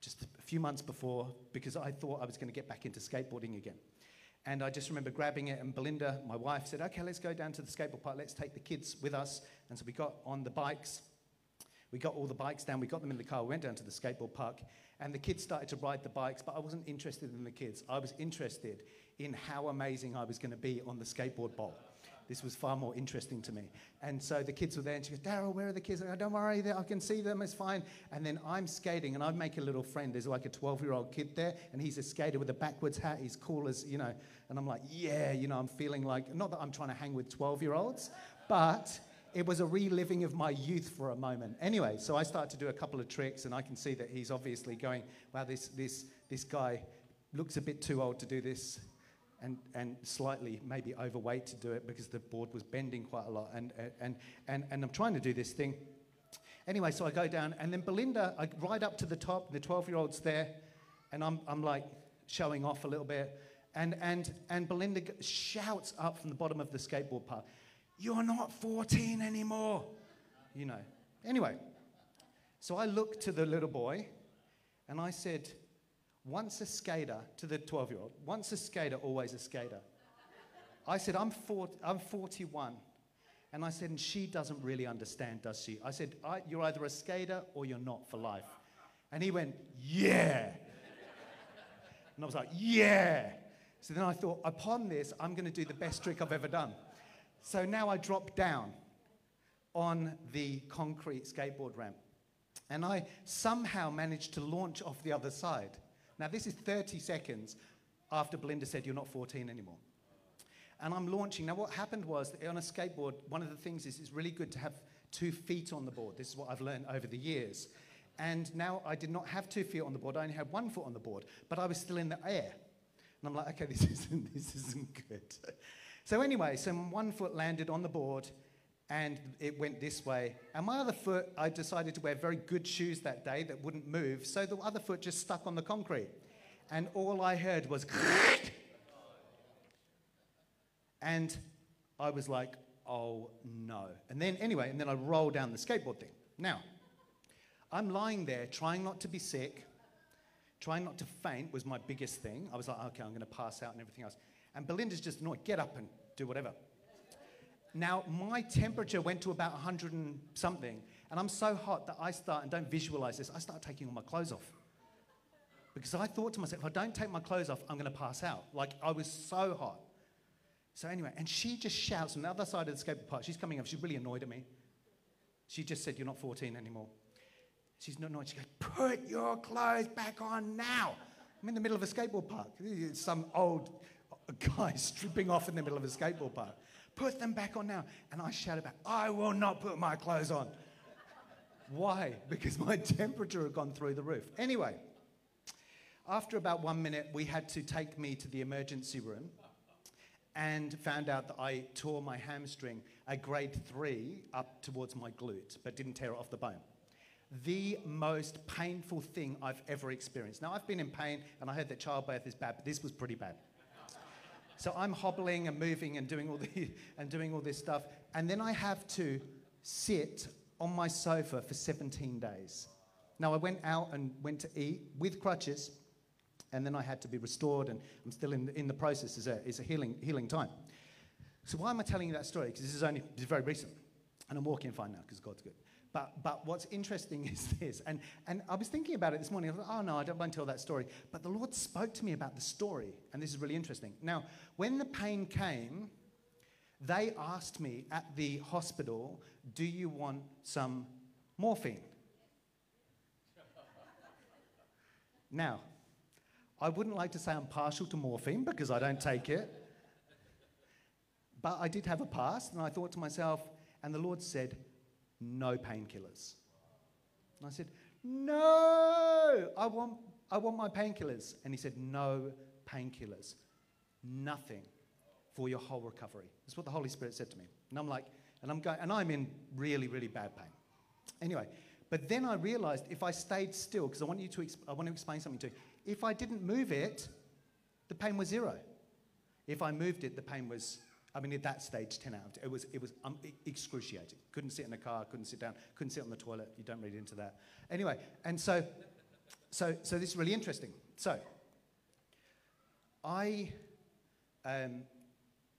just a few months before, because I thought I was going to get back into skateboarding again. And I just remember grabbing it, and Belinda, my wife, said, Okay, let's go down to the skateboard park, let's take the kids with us. And so we got on the bikes. We got all the bikes down, we got them in the car, we went down to the skateboard park, and the kids started to ride the bikes, but I wasn't interested in the kids. I was interested in how amazing I was going to be on the skateboard bowl. This was far more interesting to me. And so the kids were there, and she goes, Darryl, where are the kids? I go, don't worry, I can see them, it's fine. And then I'm skating, and I make a little friend. There's like a 12 year old kid there, and he's a skater with a backwards hat. He's cool as, you know, and I'm like, yeah, you know, I'm feeling like, not that I'm trying to hang with 12 year olds, but it was a reliving of my youth for a moment. Anyway, so I start to do a couple of tricks, and I can see that he's obviously going, wow, this, this, this guy looks a bit too old to do this, and, and slightly maybe overweight to do it because the board was bending quite a lot. And, and, and, and I'm trying to do this thing. Anyway, so I go down, and then Belinda, I ride up to the top, the 12 year old's there, and I'm, I'm like showing off a little bit. And, and, and Belinda shouts up from the bottom of the skateboard park, You're not 14 anymore. You know. Anyway, so I looked to the little boy and I said, Once a skater, to the 12 year old, once a skater, always a skater. I said, I'm, four, I'm 41. And I said, and she doesn't really understand, does she? I said, I, you're either a skater or you're not for life. And he went, yeah. And I was like, yeah. So then I thought, upon this, I'm going to do the best trick I've ever done. So now I drop down on the concrete skateboard ramp. And I somehow managed to launch off the other side. Now, this is 30 seconds after Belinda said, You're not 14 anymore. And I'm launching. Now, what happened was on a skateboard, one of the things is it's really good to have two feet on the board. This is what I've learned over the years. And now I did not have two feet on the board, I only had one foot on the board, but I was still in the air. And I'm like, okay, this isn't, this isn't good. So, anyway, so one foot landed on the board and it went this way. And my other foot, I decided to wear very good shoes that day that wouldn't move. So the other foot just stuck on the concrete. And all I heard was, and I was like, oh no. And then, anyway, and then I rolled down the skateboard thing. Now, I'm lying there trying not to be sick, trying not to faint was my biggest thing. I was like, okay, I'm going to pass out and everything else. And Belinda's just annoyed, get up and do whatever. Now, my temperature went to about 100 and something, and I'm so hot that I start, and don't visualize this, I start taking all my clothes off. Because I thought to myself, if I don't take my clothes off, I'm going to pass out. Like, I was so hot. So, anyway, and she just shouts from the other side of the skateboard park. She's coming up. She's really annoyed at me. She just said, You're not 14 anymore. She's not annoyed. She goes, Put your clothes back on now. I'm in the middle of a skateboard park. Some old guy stripping off in the middle of a skateboard park. Put them back on now. And I shouted back, I will not put my clothes on. Why? Because my temperature had gone through the roof. Anyway, after about one minute, we had to take me to the emergency room and found out that I tore my hamstring, a grade three, up towards my glute, but didn't tear it off the bone. The most painful thing I've ever experienced. Now, I've been in pain, and I heard that childbirth is bad, but this was pretty bad. So I'm hobbling and moving and doing all the and doing all this stuff, and then I have to sit on my sofa for 17 days. Now I went out and went to eat with crutches, and then I had to be restored, and I'm still in in the process. It's a, it's a healing healing time. So why am I telling you that story? Because this is only this is very recent, and I'm walking fine now because God's good. But, but what's interesting is this, and, and I was thinking about it this morning. I thought, oh no, I don't to tell that story. But the Lord spoke to me about the story, and this is really interesting. Now, when the pain came, they asked me at the hospital, Do you want some morphine? Now, I wouldn't like to say I'm partial to morphine because I don't take it. But I did have a past, and I thought to myself, and the Lord said, No painkillers. And I said, No, I want, I want my painkillers. And he said, No painkillers. Nothing for your whole recovery. That's what the Holy Spirit said to me. And I'm like, and I'm going, and I'm in really, really bad pain. Anyway, but then I realized if I stayed still, because I want you to, exp- I want to explain something to you. If I didn't move it, the pain was zero. If I moved it, the pain was, I mean, at that stage, 10 out of 10. It was, it was um, excruciating. Couldn't sit in a car, couldn't sit down, couldn't sit on the toilet. You don't read into that. Anyway, and so, so, so this is really interesting. So, I um,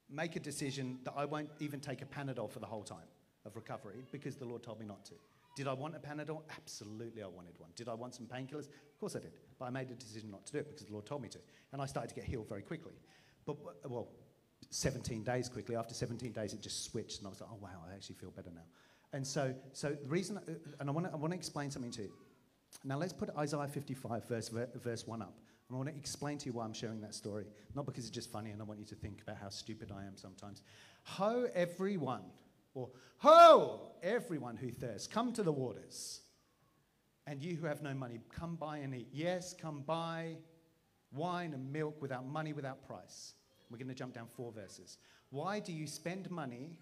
make a decision that I won't even take a Panadol for the whole time of recovery because the Lord told me not to. Did I want a Panadol? Absolutely, I wanted one. Did I want some painkillers? Of course I did. But I made a decision not to do it because the Lord told me to. And I started to get healed very quickly. But, well, 17 days quickly. After 17 days, it just switched. And I was like, oh, wow, I actually feel better now. And so, so the reason, uh, and I want to I wanna explain something to you. Now, let's put Isaiah 55, verse, verse 1 up. And I want to explain to you why I'm sharing that story. Not because it's just funny and I want you to think about how stupid I am sometimes. Ho, everyone, or ho, everyone who thirsts, come to the waters. And you who have no money, come buy and eat. Yes, come buy wine and milk without money, without price. We're going to jump down four verses. Why do you spend money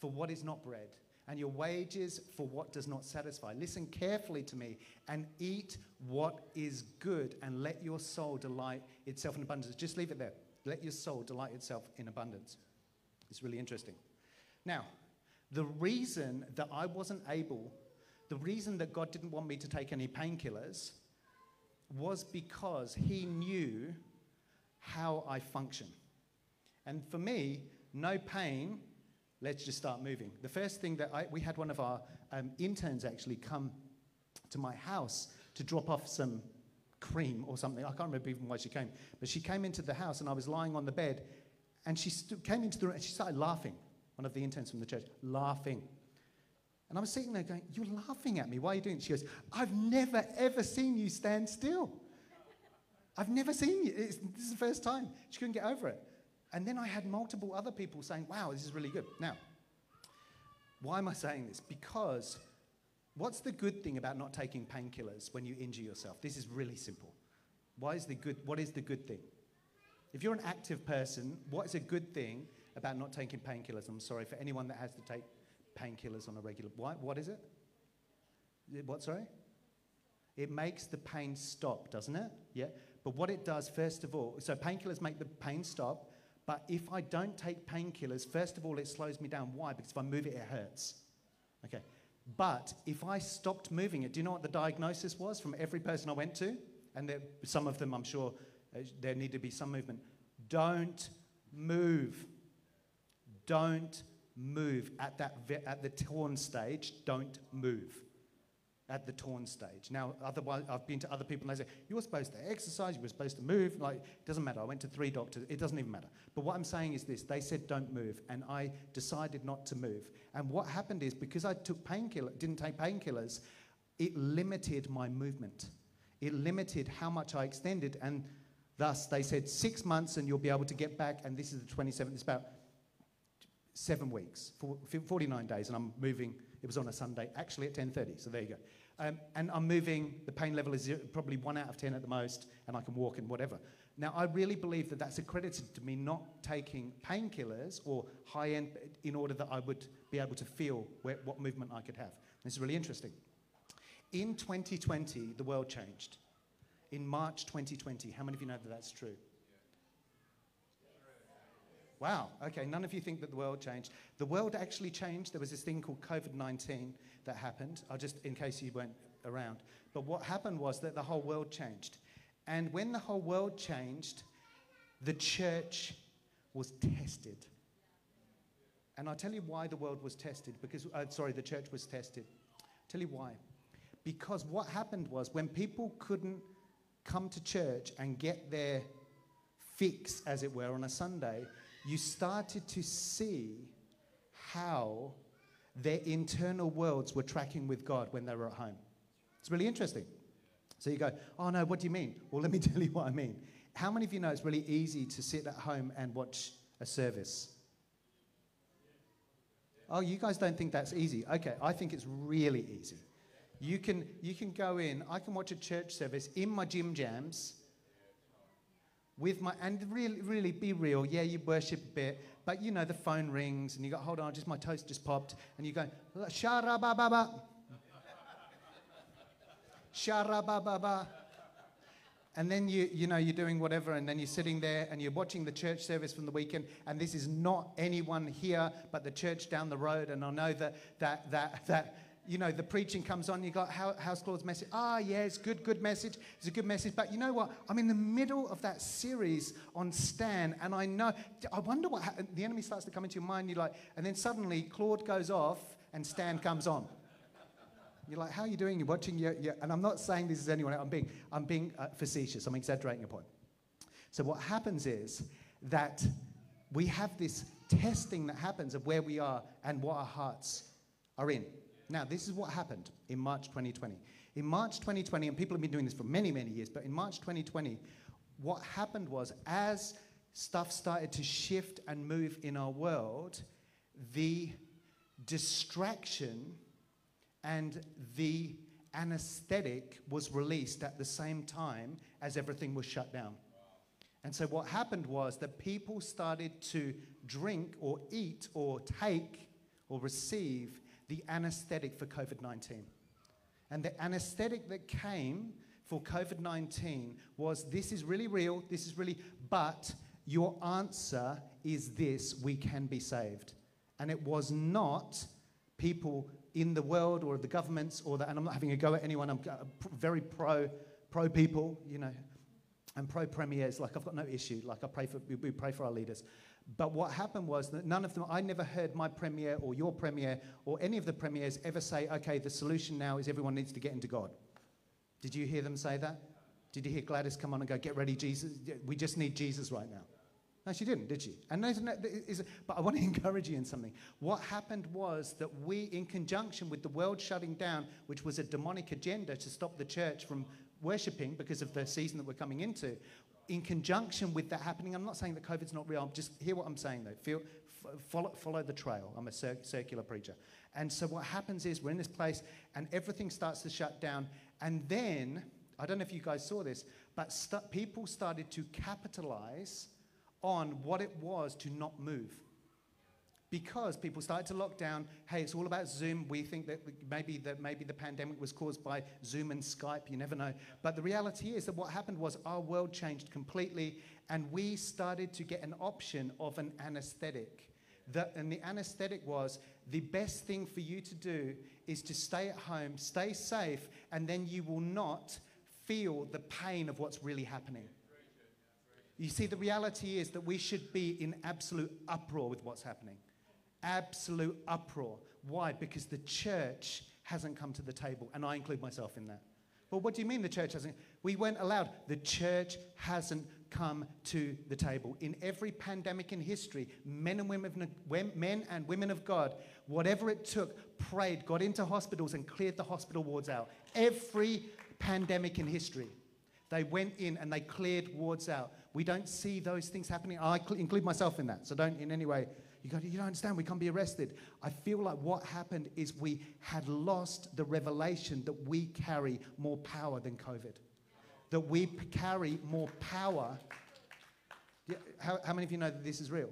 for what is not bread, and your wages for what does not satisfy? Listen carefully to me and eat what is good, and let your soul delight itself in abundance. Just leave it there. Let your soul delight itself in abundance. It's really interesting. Now, the reason that I wasn't able, the reason that God didn't want me to take any painkillers was because He knew how I function. And for me, no pain, let's just start moving. The first thing that I, we had one of our um, interns actually come to my house to drop off some cream or something. I can't remember even why she came, but she came into the house and I was lying on the bed and she stu- came into the room and she started laughing. One of the interns from the church, laughing. And I was sitting there going, You're laughing at me. Why are you doing it? She goes, I've never, ever seen you stand still. I've never seen you. It's, this is the first time. She couldn't get over it. And then I had multiple other people saying, Wow, this is really good. Now, why am I saying this? Because what's the good thing about not taking painkillers when you injure yourself? This is really simple. Why is the good, what is the good thing? If you're an active person, what is a good thing about not taking painkillers? I'm sorry for anyone that has to take painkillers on a regular. Why, what is it? What, sorry? It makes the pain stop, doesn't it? Yeah. But what it does, first of all, so painkillers make the pain stop. But if I don't take painkillers, first of all, it slows me down. Why? Because if I move it, it hurts. Okay. But if I stopped moving it, do you know what the diagnosis was from every person I went to? And there, some of them, I'm sure, uh, there need to be some movement. Don't move. Don't move at that at the torn stage. Don't move at the torn stage. Now, otherwise, I've been to other people and they say, you were supposed to exercise, you were supposed to move. Like, it doesn't matter. I went to three doctors. It doesn't even matter. But what I'm saying is this they said, don't move. And I decided not to move. And what happened is because I took painkiller, didn't take painkillers, it limited my movement. It limited how much I extended. And thus, they said, six months and you'll be able to get back. And this is the 27th. It's about seven weeks, 49 days. And I'm moving. It was on a Sunday, actually at 10.30. So there you go. Um, and I'm moving, the pain level is probably one out of 10 at the most, and I can walk and whatever. Now, I really believe that that's accredited to me not taking painkillers or high end in order that I would be able to feel where, what movement I could have. This is really interesting. In 2020, the world changed. In March 2020, how many of you know that that's true? Wow, okay, none of you think that the world changed. The world actually changed. There was this thing called COVID 19 that happened, I'll just in case you weren't around. But what happened was that the whole world changed. And when the whole world changed, the church was tested. And I'll tell you why the world was tested, because, uh, sorry, the church was tested. I'll tell you why. Because what happened was when people couldn't come to church and get their fix, as it were, on a Sunday, you started to see how their internal worlds were tracking with God when they were at home. It's really interesting. So you go, oh no, what do you mean? Well, let me tell you what I mean. How many of you know it's really easy to sit at home and watch a service? Oh, you guys don't think that's easy. Okay, I think it's really easy. You can, you can go in, I can watch a church service in my gym jams with my, and really, really be real. Yeah, you worship a bit, but you know, the phone rings and you go, hold on, just my toast just popped. And you go, sharabababa. Sharabababa. And then you, you know, you're doing whatever, and then you're sitting there and you're watching the church service from the weekend, and this is not anyone here but the church down the road. And I know that that that that you know the preaching comes on. You got House Claude's message. Ah, yeah, good, good message. It's a good message. But you know what? I'm in the middle of that series on Stan, and I know. I wonder what ha- the enemy starts to come into your mind. You're like, and then suddenly Claude goes off, and Stan comes on. You're like, how are you doing? You're watching your and I'm not saying this is anyone. I'm being, I'm being uh, facetious. I'm exaggerating a point. So what happens is that we have this testing that happens of where we are and what our hearts are in. Now, this is what happened in March 2020. In March 2020, and people have been doing this for many, many years, but in March 2020, what happened was as stuff started to shift and move in our world, the distraction and the anesthetic was released at the same time as everything was shut down. And so what happened was that people started to drink or eat or take or receive the anesthetic for COVID 19. And the anesthetic that came for COVID 19 was this is really real, this is really, but your answer is this we can be saved. And it was not people in the world or the governments or the, and I'm not having a go at anyone, I'm uh, very pro, pro people, you know, and pro premiers. Like I've got no issue. Like I pray for, we pray for our leaders. But what happened was that none of them, I never heard my premier or your premier or any of the premiers ever say, okay, the solution now is everyone needs to get into God. Did you hear them say that? Did you hear Gladys come on and go, get ready, Jesus? We just need Jesus right now. No, she didn't, did she? And no- but I want to encourage you in something. What happened was that we, in conjunction with the world shutting down, which was a demonic agenda to stop the church from worshipping because of the season that we're coming into, in conjunction with that happening, I'm not saying that COVID's not real. I'm Just hear what I'm saying though. Feel, follow, follow the trail. I'm a cir- circular preacher. And so what happens is we're in this place and everything starts to shut down. And then, I don't know if you guys saw this, but st- people started to capitalize on what it was to not move. Because people started to lock down, hey, it's all about Zoom. We think that maybe that maybe the pandemic was caused by Zoom and Skype. You never know. But the reality is that what happened was our world changed completely, and we started to get an option of an anesthetic. The, and the anesthetic was the best thing for you to do is to stay at home, stay safe, and then you will not feel the pain of what's really happening. You see, the reality is that we should be in absolute uproar with what's happening. Absolute uproar. Why? Because the church hasn't come to the table, and I include myself in that. Well, what do you mean the church hasn't? We weren't allowed. The church hasn't come to the table. In every pandemic in history, men and women, men and women of God, whatever it took, prayed, got into hospitals, and cleared the hospital wards out. Every pandemic in history. They went in and they cleared wards out. We don't see those things happening. I include myself in that. So don't in any way, you go, you don't understand, we can't be arrested. I feel like what happened is we had lost the revelation that we carry more power than COVID. That we carry more power. How, how many of you know that this is real?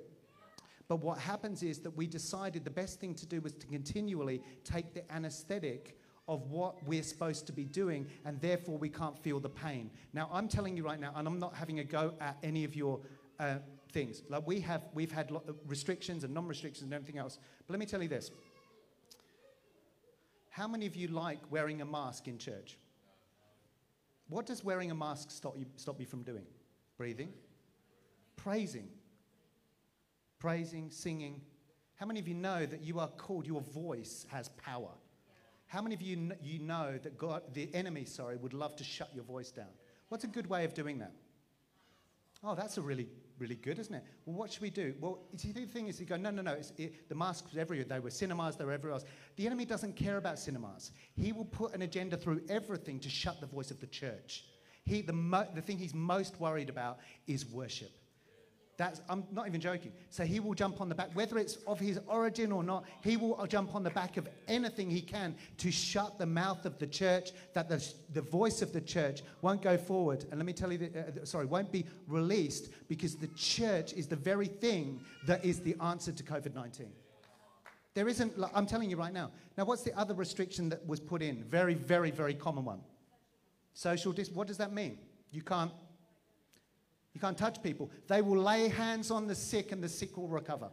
But what happens is that we decided the best thing to do was to continually take the anesthetic of what we're supposed to be doing, and therefore we can't feel the pain. Now, I'm telling you right now, and I'm not having a go at any of your uh, things. Like we have, we've had restrictions and non-restrictions and everything else. But let me tell you this: How many of you like wearing a mask in church? What does wearing a mask stop you, stop you from doing? Breathing, praising, praising, singing. How many of you know that you are called, your voice has power? How many of you, kn- you know that God, the enemy, sorry, would love to shut your voice down? What's a good way of doing that? Oh, that's a really really good, isn't it? Well, what should we do? Well, see, the thing is, you go, no, no, no. It's, it, the masks were everywhere. They were cinemas. They were everywhere else. The enemy doesn't care about cinemas. He will put an agenda through everything to shut the voice of the church. He, the, mo- the thing he's most worried about is worship. That's, I'm not even joking. So he will jump on the back, whether it's of his origin or not, he will jump on the back of anything he can to shut the mouth of the church, that the, the voice of the church won't go forward. And let me tell you, uh, sorry, won't be released because the church is the very thing that is the answer to COVID 19. There isn't, I'm telling you right now. Now, what's the other restriction that was put in? Very, very, very common one. Social dis. What does that mean? You can't you can't touch people. They will lay hands on the sick and the sick will recover.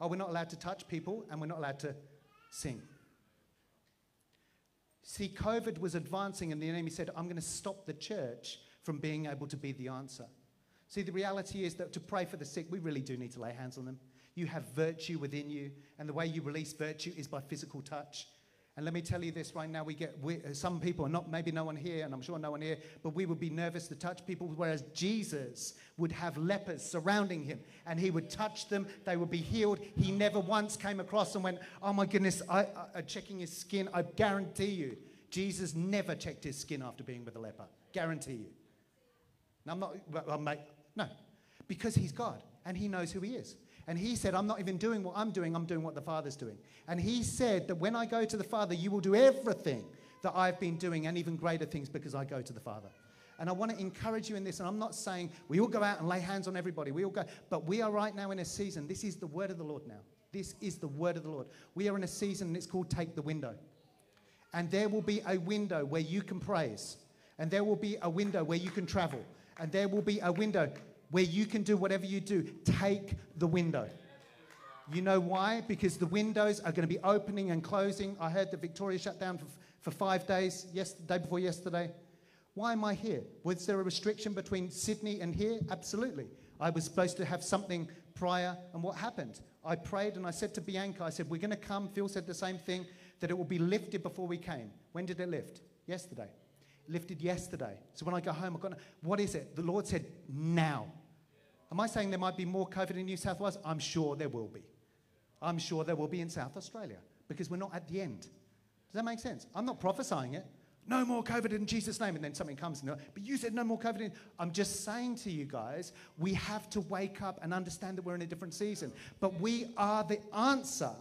Oh, we're not allowed to touch people and we're not allowed to sing. See, COVID was advancing and the enemy said, I'm going to stop the church from being able to be the answer. See, the reality is that to pray for the sick, we really do need to lay hands on them. You have virtue within you, and the way you release virtue is by physical touch. And let me tell you this right now: we get we, uh, some people, not maybe no one here, and I'm sure no one here, but we would be nervous to touch people. Whereas Jesus would have lepers surrounding him, and he would touch them; they would be healed. He never once came across and went, "Oh my goodness, I, I, checking his skin." I guarantee you, Jesus never checked his skin after being with a leper. Guarantee you. Now, I'm not, well, mate, no, because he's God and he knows who he is. And he said, I'm not even doing what I'm doing, I'm doing what the Father's doing. And he said that when I go to the Father, you will do everything that I've been doing and even greater things because I go to the Father. And I want to encourage you in this. And I'm not saying we all go out and lay hands on everybody. We all go. But we are right now in a season. This is the word of the Lord now. This is the word of the Lord. We are in a season and it's called Take the Window. And there will be a window where you can praise. And there will be a window where you can travel. And there will be a window where you can do whatever you do. Take the window. You know why? Because the windows are going to be opening and closing. I heard that Victoria shut down for, for five days, yes, the day before yesterday. Why am I here? Was there a restriction between Sydney and here? Absolutely. I was supposed to have something prior, and what happened? I prayed and I said to Bianca, I said, We're going to come. Phil said the same thing, that it will be lifted before we came. When did it lift? Yesterday. Lifted yesterday. So when I go home, I've got, what is it? The Lord said, Now. Am I saying there might be more COVID in New South Wales? I'm sure there will be. I'm sure there will be in South Australia because we're not at the end. Does that make sense? I'm not prophesying it. No more COVID in Jesus' name. And then something comes, and, but you said no more COVID. In. I'm just saying to you guys, we have to wake up and understand that we're in a different season. But we are the answer.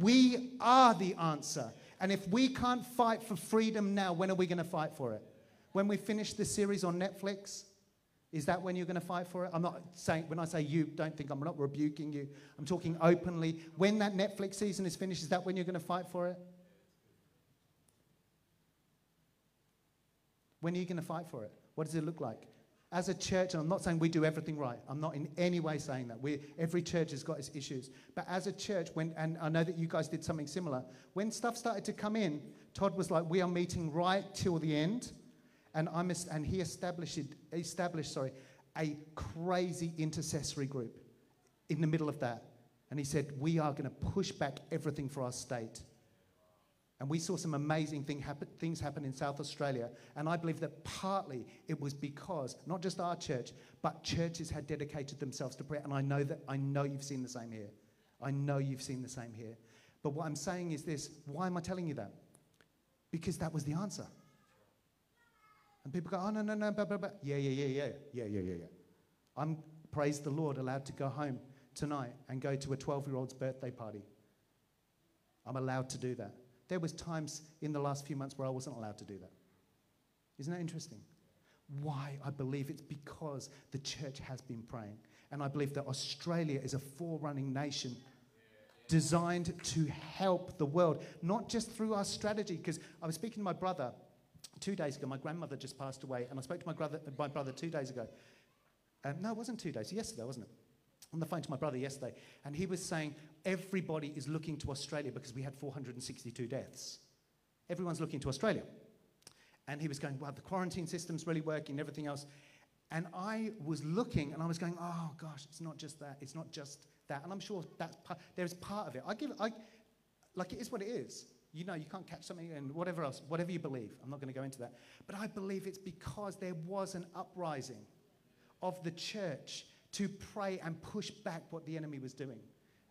We are the answer. And if we can't fight for freedom now, when are we going to fight for it? When we finish this series on Netflix? Is that when you're going to fight for it? I'm not saying, when I say you, don't think I'm not rebuking you. I'm talking openly. When that Netflix season is finished, is that when you're going to fight for it? When are you going to fight for it? What does it look like? As a church, and I'm not saying we do everything right. I'm not in any way saying that. We, every church has got its issues. But as a church, when, and I know that you guys did something similar, when stuff started to come in, Todd was like, we are meeting right till the end and, I'm, and he established, established sorry, a crazy intercessory group in the middle of that. And he said, We are going to push back everything for our state. And we saw some amazing thing happen, things happen in South Australia. And I believe that partly it was because not just our church, but churches had dedicated themselves to prayer. And I know that I know you've seen the same here. I know you've seen the same here. But what I'm saying is this why am I telling you that? Because that was the answer. And people go, oh, no, no, no, blah, blah, blah. Yeah, yeah, yeah, yeah, yeah, yeah, yeah, yeah. I'm, praise the Lord, allowed to go home tonight and go to a 12-year-old's birthday party. I'm allowed to do that. There was times in the last few months where I wasn't allowed to do that. Isn't that interesting? Why? I believe it's because the church has been praying. And I believe that Australia is a forerunning nation designed to help the world, not just through our strategy. Because I was speaking to my brother two days ago, my grandmother just passed away, and I spoke to my brother, my brother two days ago. Um, no, it wasn't two days, yesterday, wasn't it? On the phone to my brother yesterday, and he was saying everybody is looking to Australia because we had 462 deaths. Everyone's looking to Australia. And he was going, well, the quarantine system's really working, everything else. And I was looking and I was going, oh gosh, it's not just that. It's not just that. And I'm sure that's part, there's part of it. I give, I, like it is what it is you know you can't catch something and whatever else, whatever you believe. I'm not going to go into that. But I believe it's because there was an uprising. of the church to pray and push back what the enemy was doing.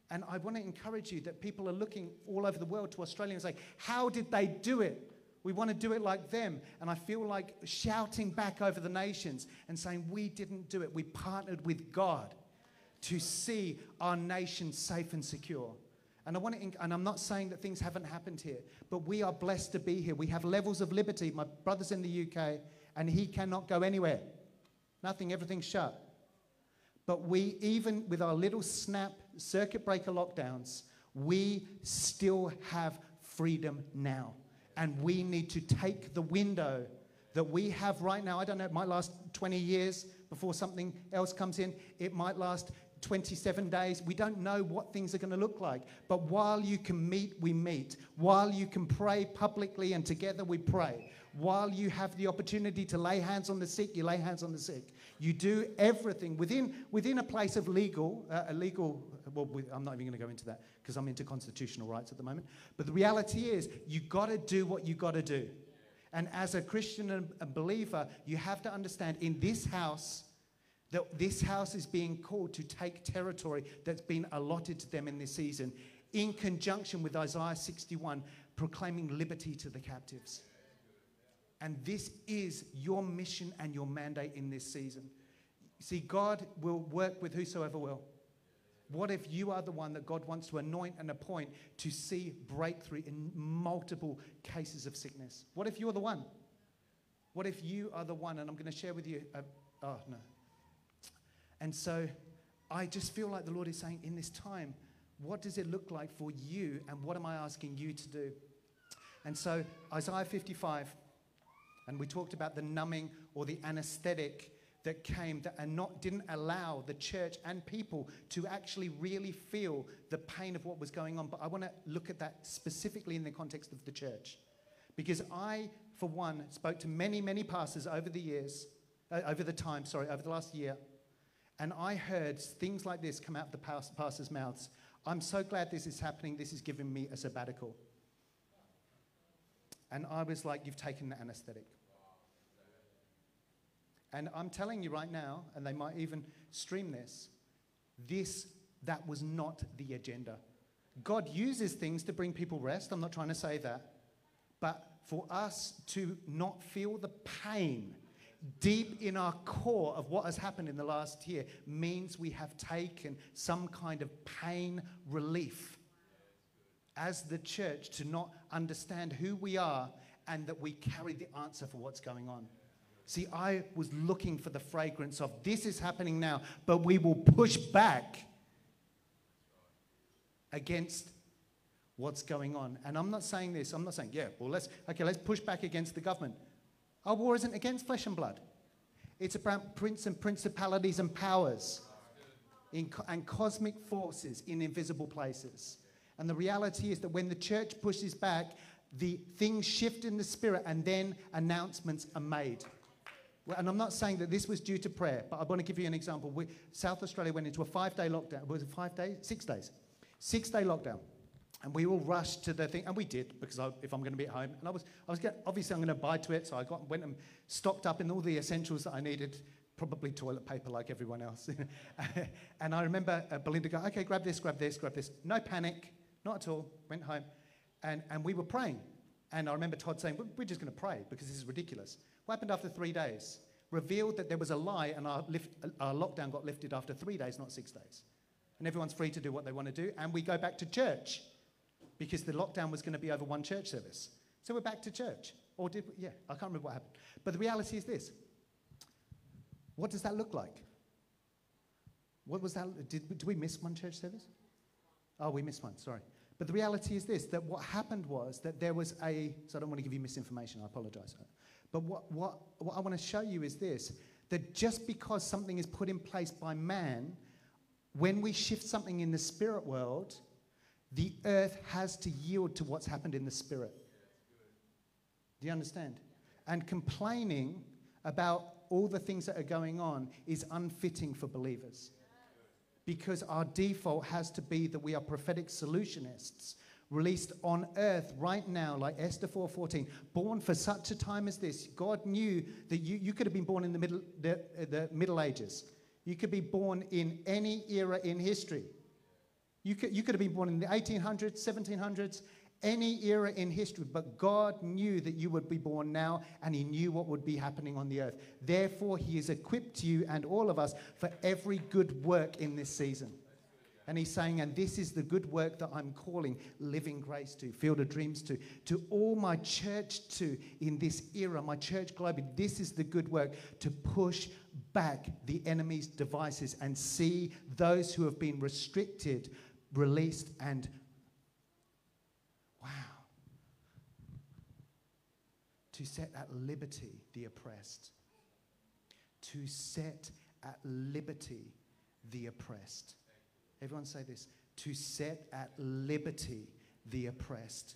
And I want to encourage you that people are looking all over the world to Australia and say, How did they do it? We want to do it like them. And I feel like shouting back over the nations and saying, We didn't do it. We partnered with God to see our nation safe and secure. And I want to, and I'm not saying that things haven't happened here, but we are blessed to be here. We have levels of liberty. My brother's in the UK, and he cannot go anywhere. Nothing, everything's shut. But we, even with our little snap circuit breaker lockdowns, we still have freedom now. And we need to take the window that we have right now. I don't know, it might last 20 years before something else comes in. It might last 27 days. We don't know what things are going to look like. But while you can meet, we meet. While you can pray publicly and together we pray. While you have the opportunity to lay hands on the sick, you lay hands on the sick. You do everything within, within a place of legal, uh, a legal, well, we, I'm not even going to go into that because I'm into constitutional rights at the moment. But the reality is, you got to do what you got to do. And as a Christian and a believer, you have to understand in this house, that this house is being called to take territory that's been allotted to them in this season, in conjunction with Isaiah 61, proclaiming liberty to the captives. And this is your mission and your mandate in this season. See, God will work with whosoever will. What if you are the one that God wants to anoint and appoint to see breakthrough in multiple cases of sickness? What if you're the one? What if you are the one? And I'm going to share with you. A, oh, no. And so I just feel like the Lord is saying in this time, what does it look like for you? And what am I asking you to do? And so, Isaiah 55, and we talked about the numbing or the anesthetic that came that and not, didn't allow the church and people to actually really feel the pain of what was going on. But I want to look at that specifically in the context of the church. Because I, for one, spoke to many, many pastors over the years, uh, over the time, sorry, over the last year. And I heard things like this come out of the pastors' mouths. I'm so glad this is happening. This is giving me a sabbatical. And I was like, You've taken the anesthetic. And I'm telling you right now, and they might even stream this, this, that was not the agenda. God uses things to bring people rest. I'm not trying to say that. But for us to not feel the pain deep in our core of what has happened in the last year means we have taken some kind of pain relief as the church to not understand who we are and that we carry the answer for what's going on. See, I was looking for the fragrance of this is happening now, but we will push back against what's going on. And I'm not saying this, I'm not saying, yeah, well, let's, okay, let's push back against the government. Our war isn't against flesh and blood, it's about prince and principalities and powers in, and cosmic forces in invisible places. And the reality is that when the church pushes back, the things shift in the spirit and then announcements are made. And I'm not saying that this was due to prayer, but I want to give you an example. We, South Australia went into a five day lockdown. Was it five days? Six days. Six day lockdown. And we all rushed to the thing, and we did because I, if I'm going to be at home, and I was, I was obviously I'm going to buy to it, so I got went and stocked up in all the essentials that I needed, probably toilet paper like everyone else. and I remember uh, Belinda go, okay, grab this, grab this, grab this. No panic, not at all. Went home, and and we were praying, and I remember Todd saying, we're just going to pray because this is ridiculous. What happened after three days? Revealed that there was a lie and our, lift, our lockdown got lifted after three days, not six days. And everyone's free to do what they want to do. And we go back to church because the lockdown was going to be over one church service. So we're back to church. Or did we? Yeah, I can't remember what happened. But the reality is this what does that look like? What was that? Did, did we miss one church service? Oh, we missed one, sorry. But the reality is this that what happened was that there was a, so I don't want to give you misinformation, I apologize. But what, what, what I want to show you is this that just because something is put in place by man, when we shift something in the spirit world, the earth has to yield to what's happened in the spirit. Do you understand? And complaining about all the things that are going on is unfitting for believers. Because our default has to be that we are prophetic solutionists released on earth right now, like Esther 4:14, born for such a time as this. God knew that you, you could have been born in the middle, the, the Middle Ages. You could be born in any era in history. You could, you could have been born in the 1800s, 1700s, any era in history, but God knew that you would be born now and He knew what would be happening on the earth. Therefore, He has equipped you and all of us for every good work in this season. And he's saying, and this is the good work that I'm calling Living Grace to, Field of Dreams to, to all my church to in this era, my church globally. This is the good work to push back the enemy's devices and see those who have been restricted, released, and wow, to set at liberty the oppressed, to set at liberty the oppressed. Everyone say this to set at liberty the oppressed.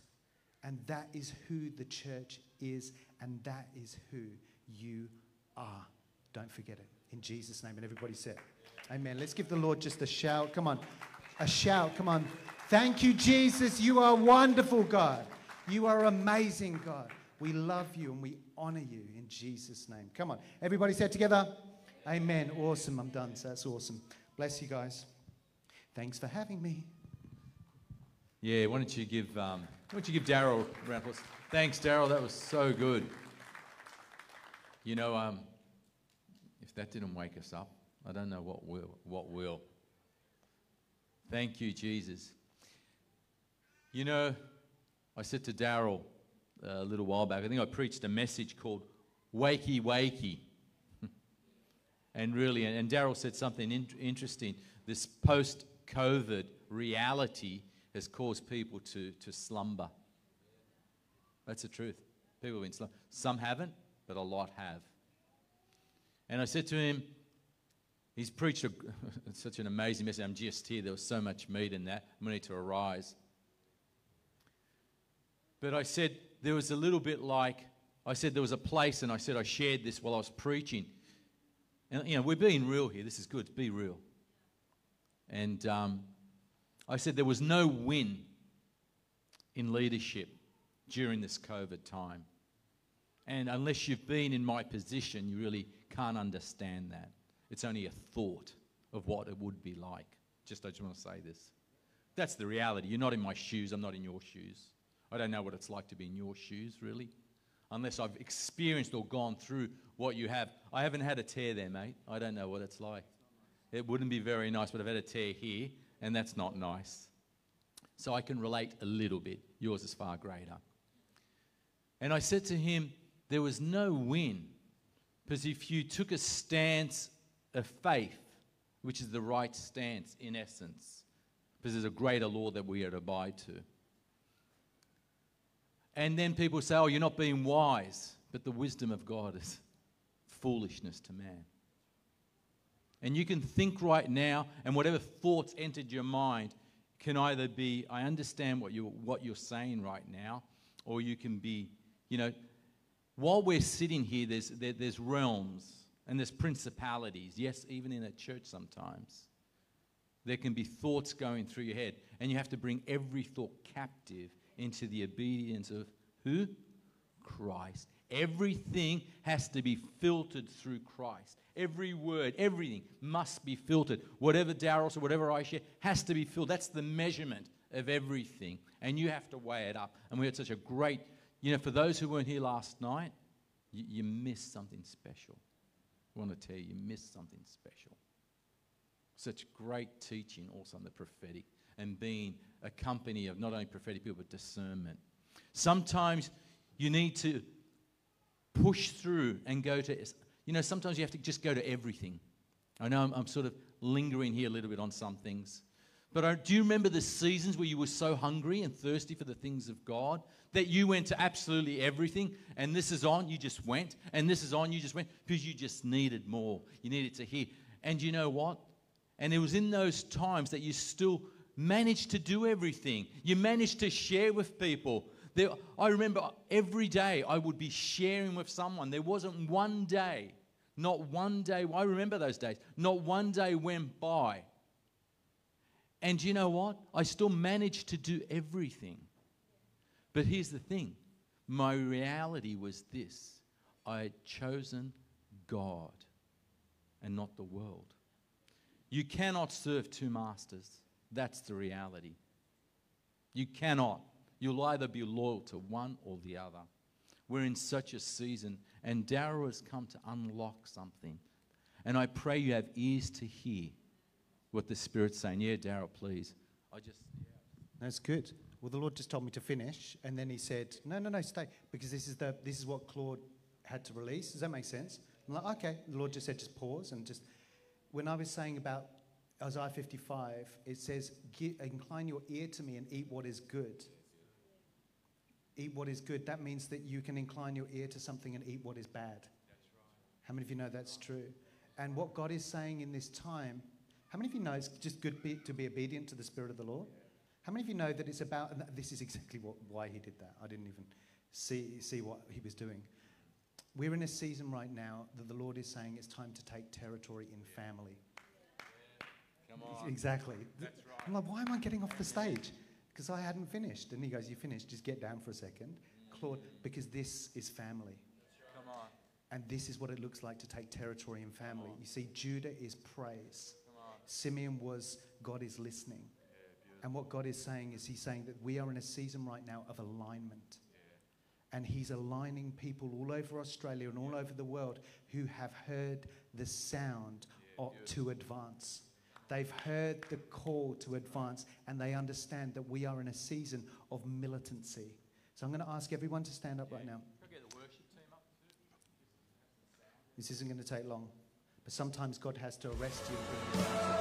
And that is who the church is, and that is who you are. Don't forget it. In Jesus' name. And everybody said, Amen. Let's give the Lord just a shout. Come on. A shout. Come on. Thank you, Jesus. You are wonderful, God. You are amazing, God. We love you and we honor you in Jesus' name. Come on. Everybody said together, Amen. Awesome. I'm done. So that's awesome. Bless you guys. Thanks for having me. Yeah, why don't you give um, why don't you give Daryl a round of applause? Thanks, Daryl. That was so good. You know, um, if that didn't wake us up, I don't know what will. What will? Thank you, Jesus. You know, I said to Daryl a little while back. I think I preached a message called "Wakey Wakey," and really, and, Daryl said something in, interesting. This post-COVID reality has caused people to, to slumber. That's the truth. People have been slumber. Some haven't, but a lot have. And I said to him, he's preached a, such an amazing message. I'm just here. There was so much meat in that. I'm going to need to arise. But I said, there was a little bit like, I said there was a place, and I said I shared this while I was preaching. And, you know, we're being real here. This is good. Be real. And um, I said there was no win in leadership during this COVID time. And unless you've been in my position, you really can't understand that. It's only a thought of what it would be like. Just, I just want to say this. That's the reality. You're not in my shoes, I'm not in your shoes. I don't know what it's like to be in your shoes, really, unless I've experienced or gone through what you have. I haven't had a tear there, mate. I don't know what it's like. It wouldn't be very nice, but I've had a tear here, and that's not nice. So I can relate a little bit. Yours is far greater. And I said to him, there was no win. Because if you took a stance of faith, which is the right stance in essence, because there's a greater law that we are to abide to. And then people say, oh, you're not being wise. But the wisdom of God is foolishness to man. And you can think right now, and whatever thoughts entered your mind can either be, I understand what, you're, what you're saying right now, or you can be, you know, while we're sitting here, there's, there, there's realms and there's principalities. Yes, even in a church sometimes. There can be thoughts going through your head, and you have to bring every thought captive into the obedience of who? Christ. Everything has to be filtered through Christ. Every word, everything must be filtered. Whatever Daryl or whatever I share has to be filled. That's the measurement of everything. And you have to weigh it up. And we had such a great, you know, for those who weren't here last night, you, you missed something special. I want to tell you, you missed something special. Such great teaching also on the prophetic and being a company of not only prophetic people, but discernment. Sometimes you need to push through and go to, you know, sometimes you have to just go to everything. I know I'm, I'm sort of lingering here a little bit on some things. But I, do you remember the seasons where you were so hungry and thirsty for the things of God that you went to absolutely everything? And this is on, you just went. And this is on, you just went because you just needed more. You needed to hear. And you know what? And it was in those times that you still managed to do everything. You managed to share with people. There, I remember every day I would be sharing with someone. There wasn't one day, not one day, I remember those days, not one day went by And you know what? I still managed to do everything. But here's the thing my reality was this I had chosen God and not the world. You cannot serve two masters. That's the reality. You cannot. You'll either be loyal to one or the other. We're in such a season, and Daryl has come to unlock something. And I pray you have ears to hear what the Spirit's saying. Yeah, Daryl, please. I just. That's good. Well, the Lord just told me to finish, and then He said, "No, no, no, stay," because this is the this is what Claude had to release. Does that make sense? I'm like, okay. The Lord just said, just pause and just. When I was saying about Isaiah 55, it says, "Incline your ear to me and eat what is good." Eat what is good. That means that you can incline your ear to something and eat what is bad. How many of you know that's true? And what God is saying in this time, how many of you know it's just good be, to be obedient to the Spirit of the Lord? How many of you know that it's about, and this is exactly what, why he did that. I didn't even see, see what he was doing. We're in a season right now that the Lord is saying it's time to take territory in family. Come Exactly. I'm like, why am I getting off the stage? Because I hadn't finished. And he goes, You finished, just get down for a second. Claude, because this is family. Come on. And this is what it looks like to take territory in family. You see, Judah is praise. Simeon was God is listening. And what God is saying is He's saying that we are in a season right now of alignment. And He's aligning people all over Australia and all over the world who have heard the sound to advance. They've heard the call to advance and they understand that we are in a season of militancy. So I'm going to ask everyone to stand up right now. This isn't going to take long. But sometimes God has to arrest you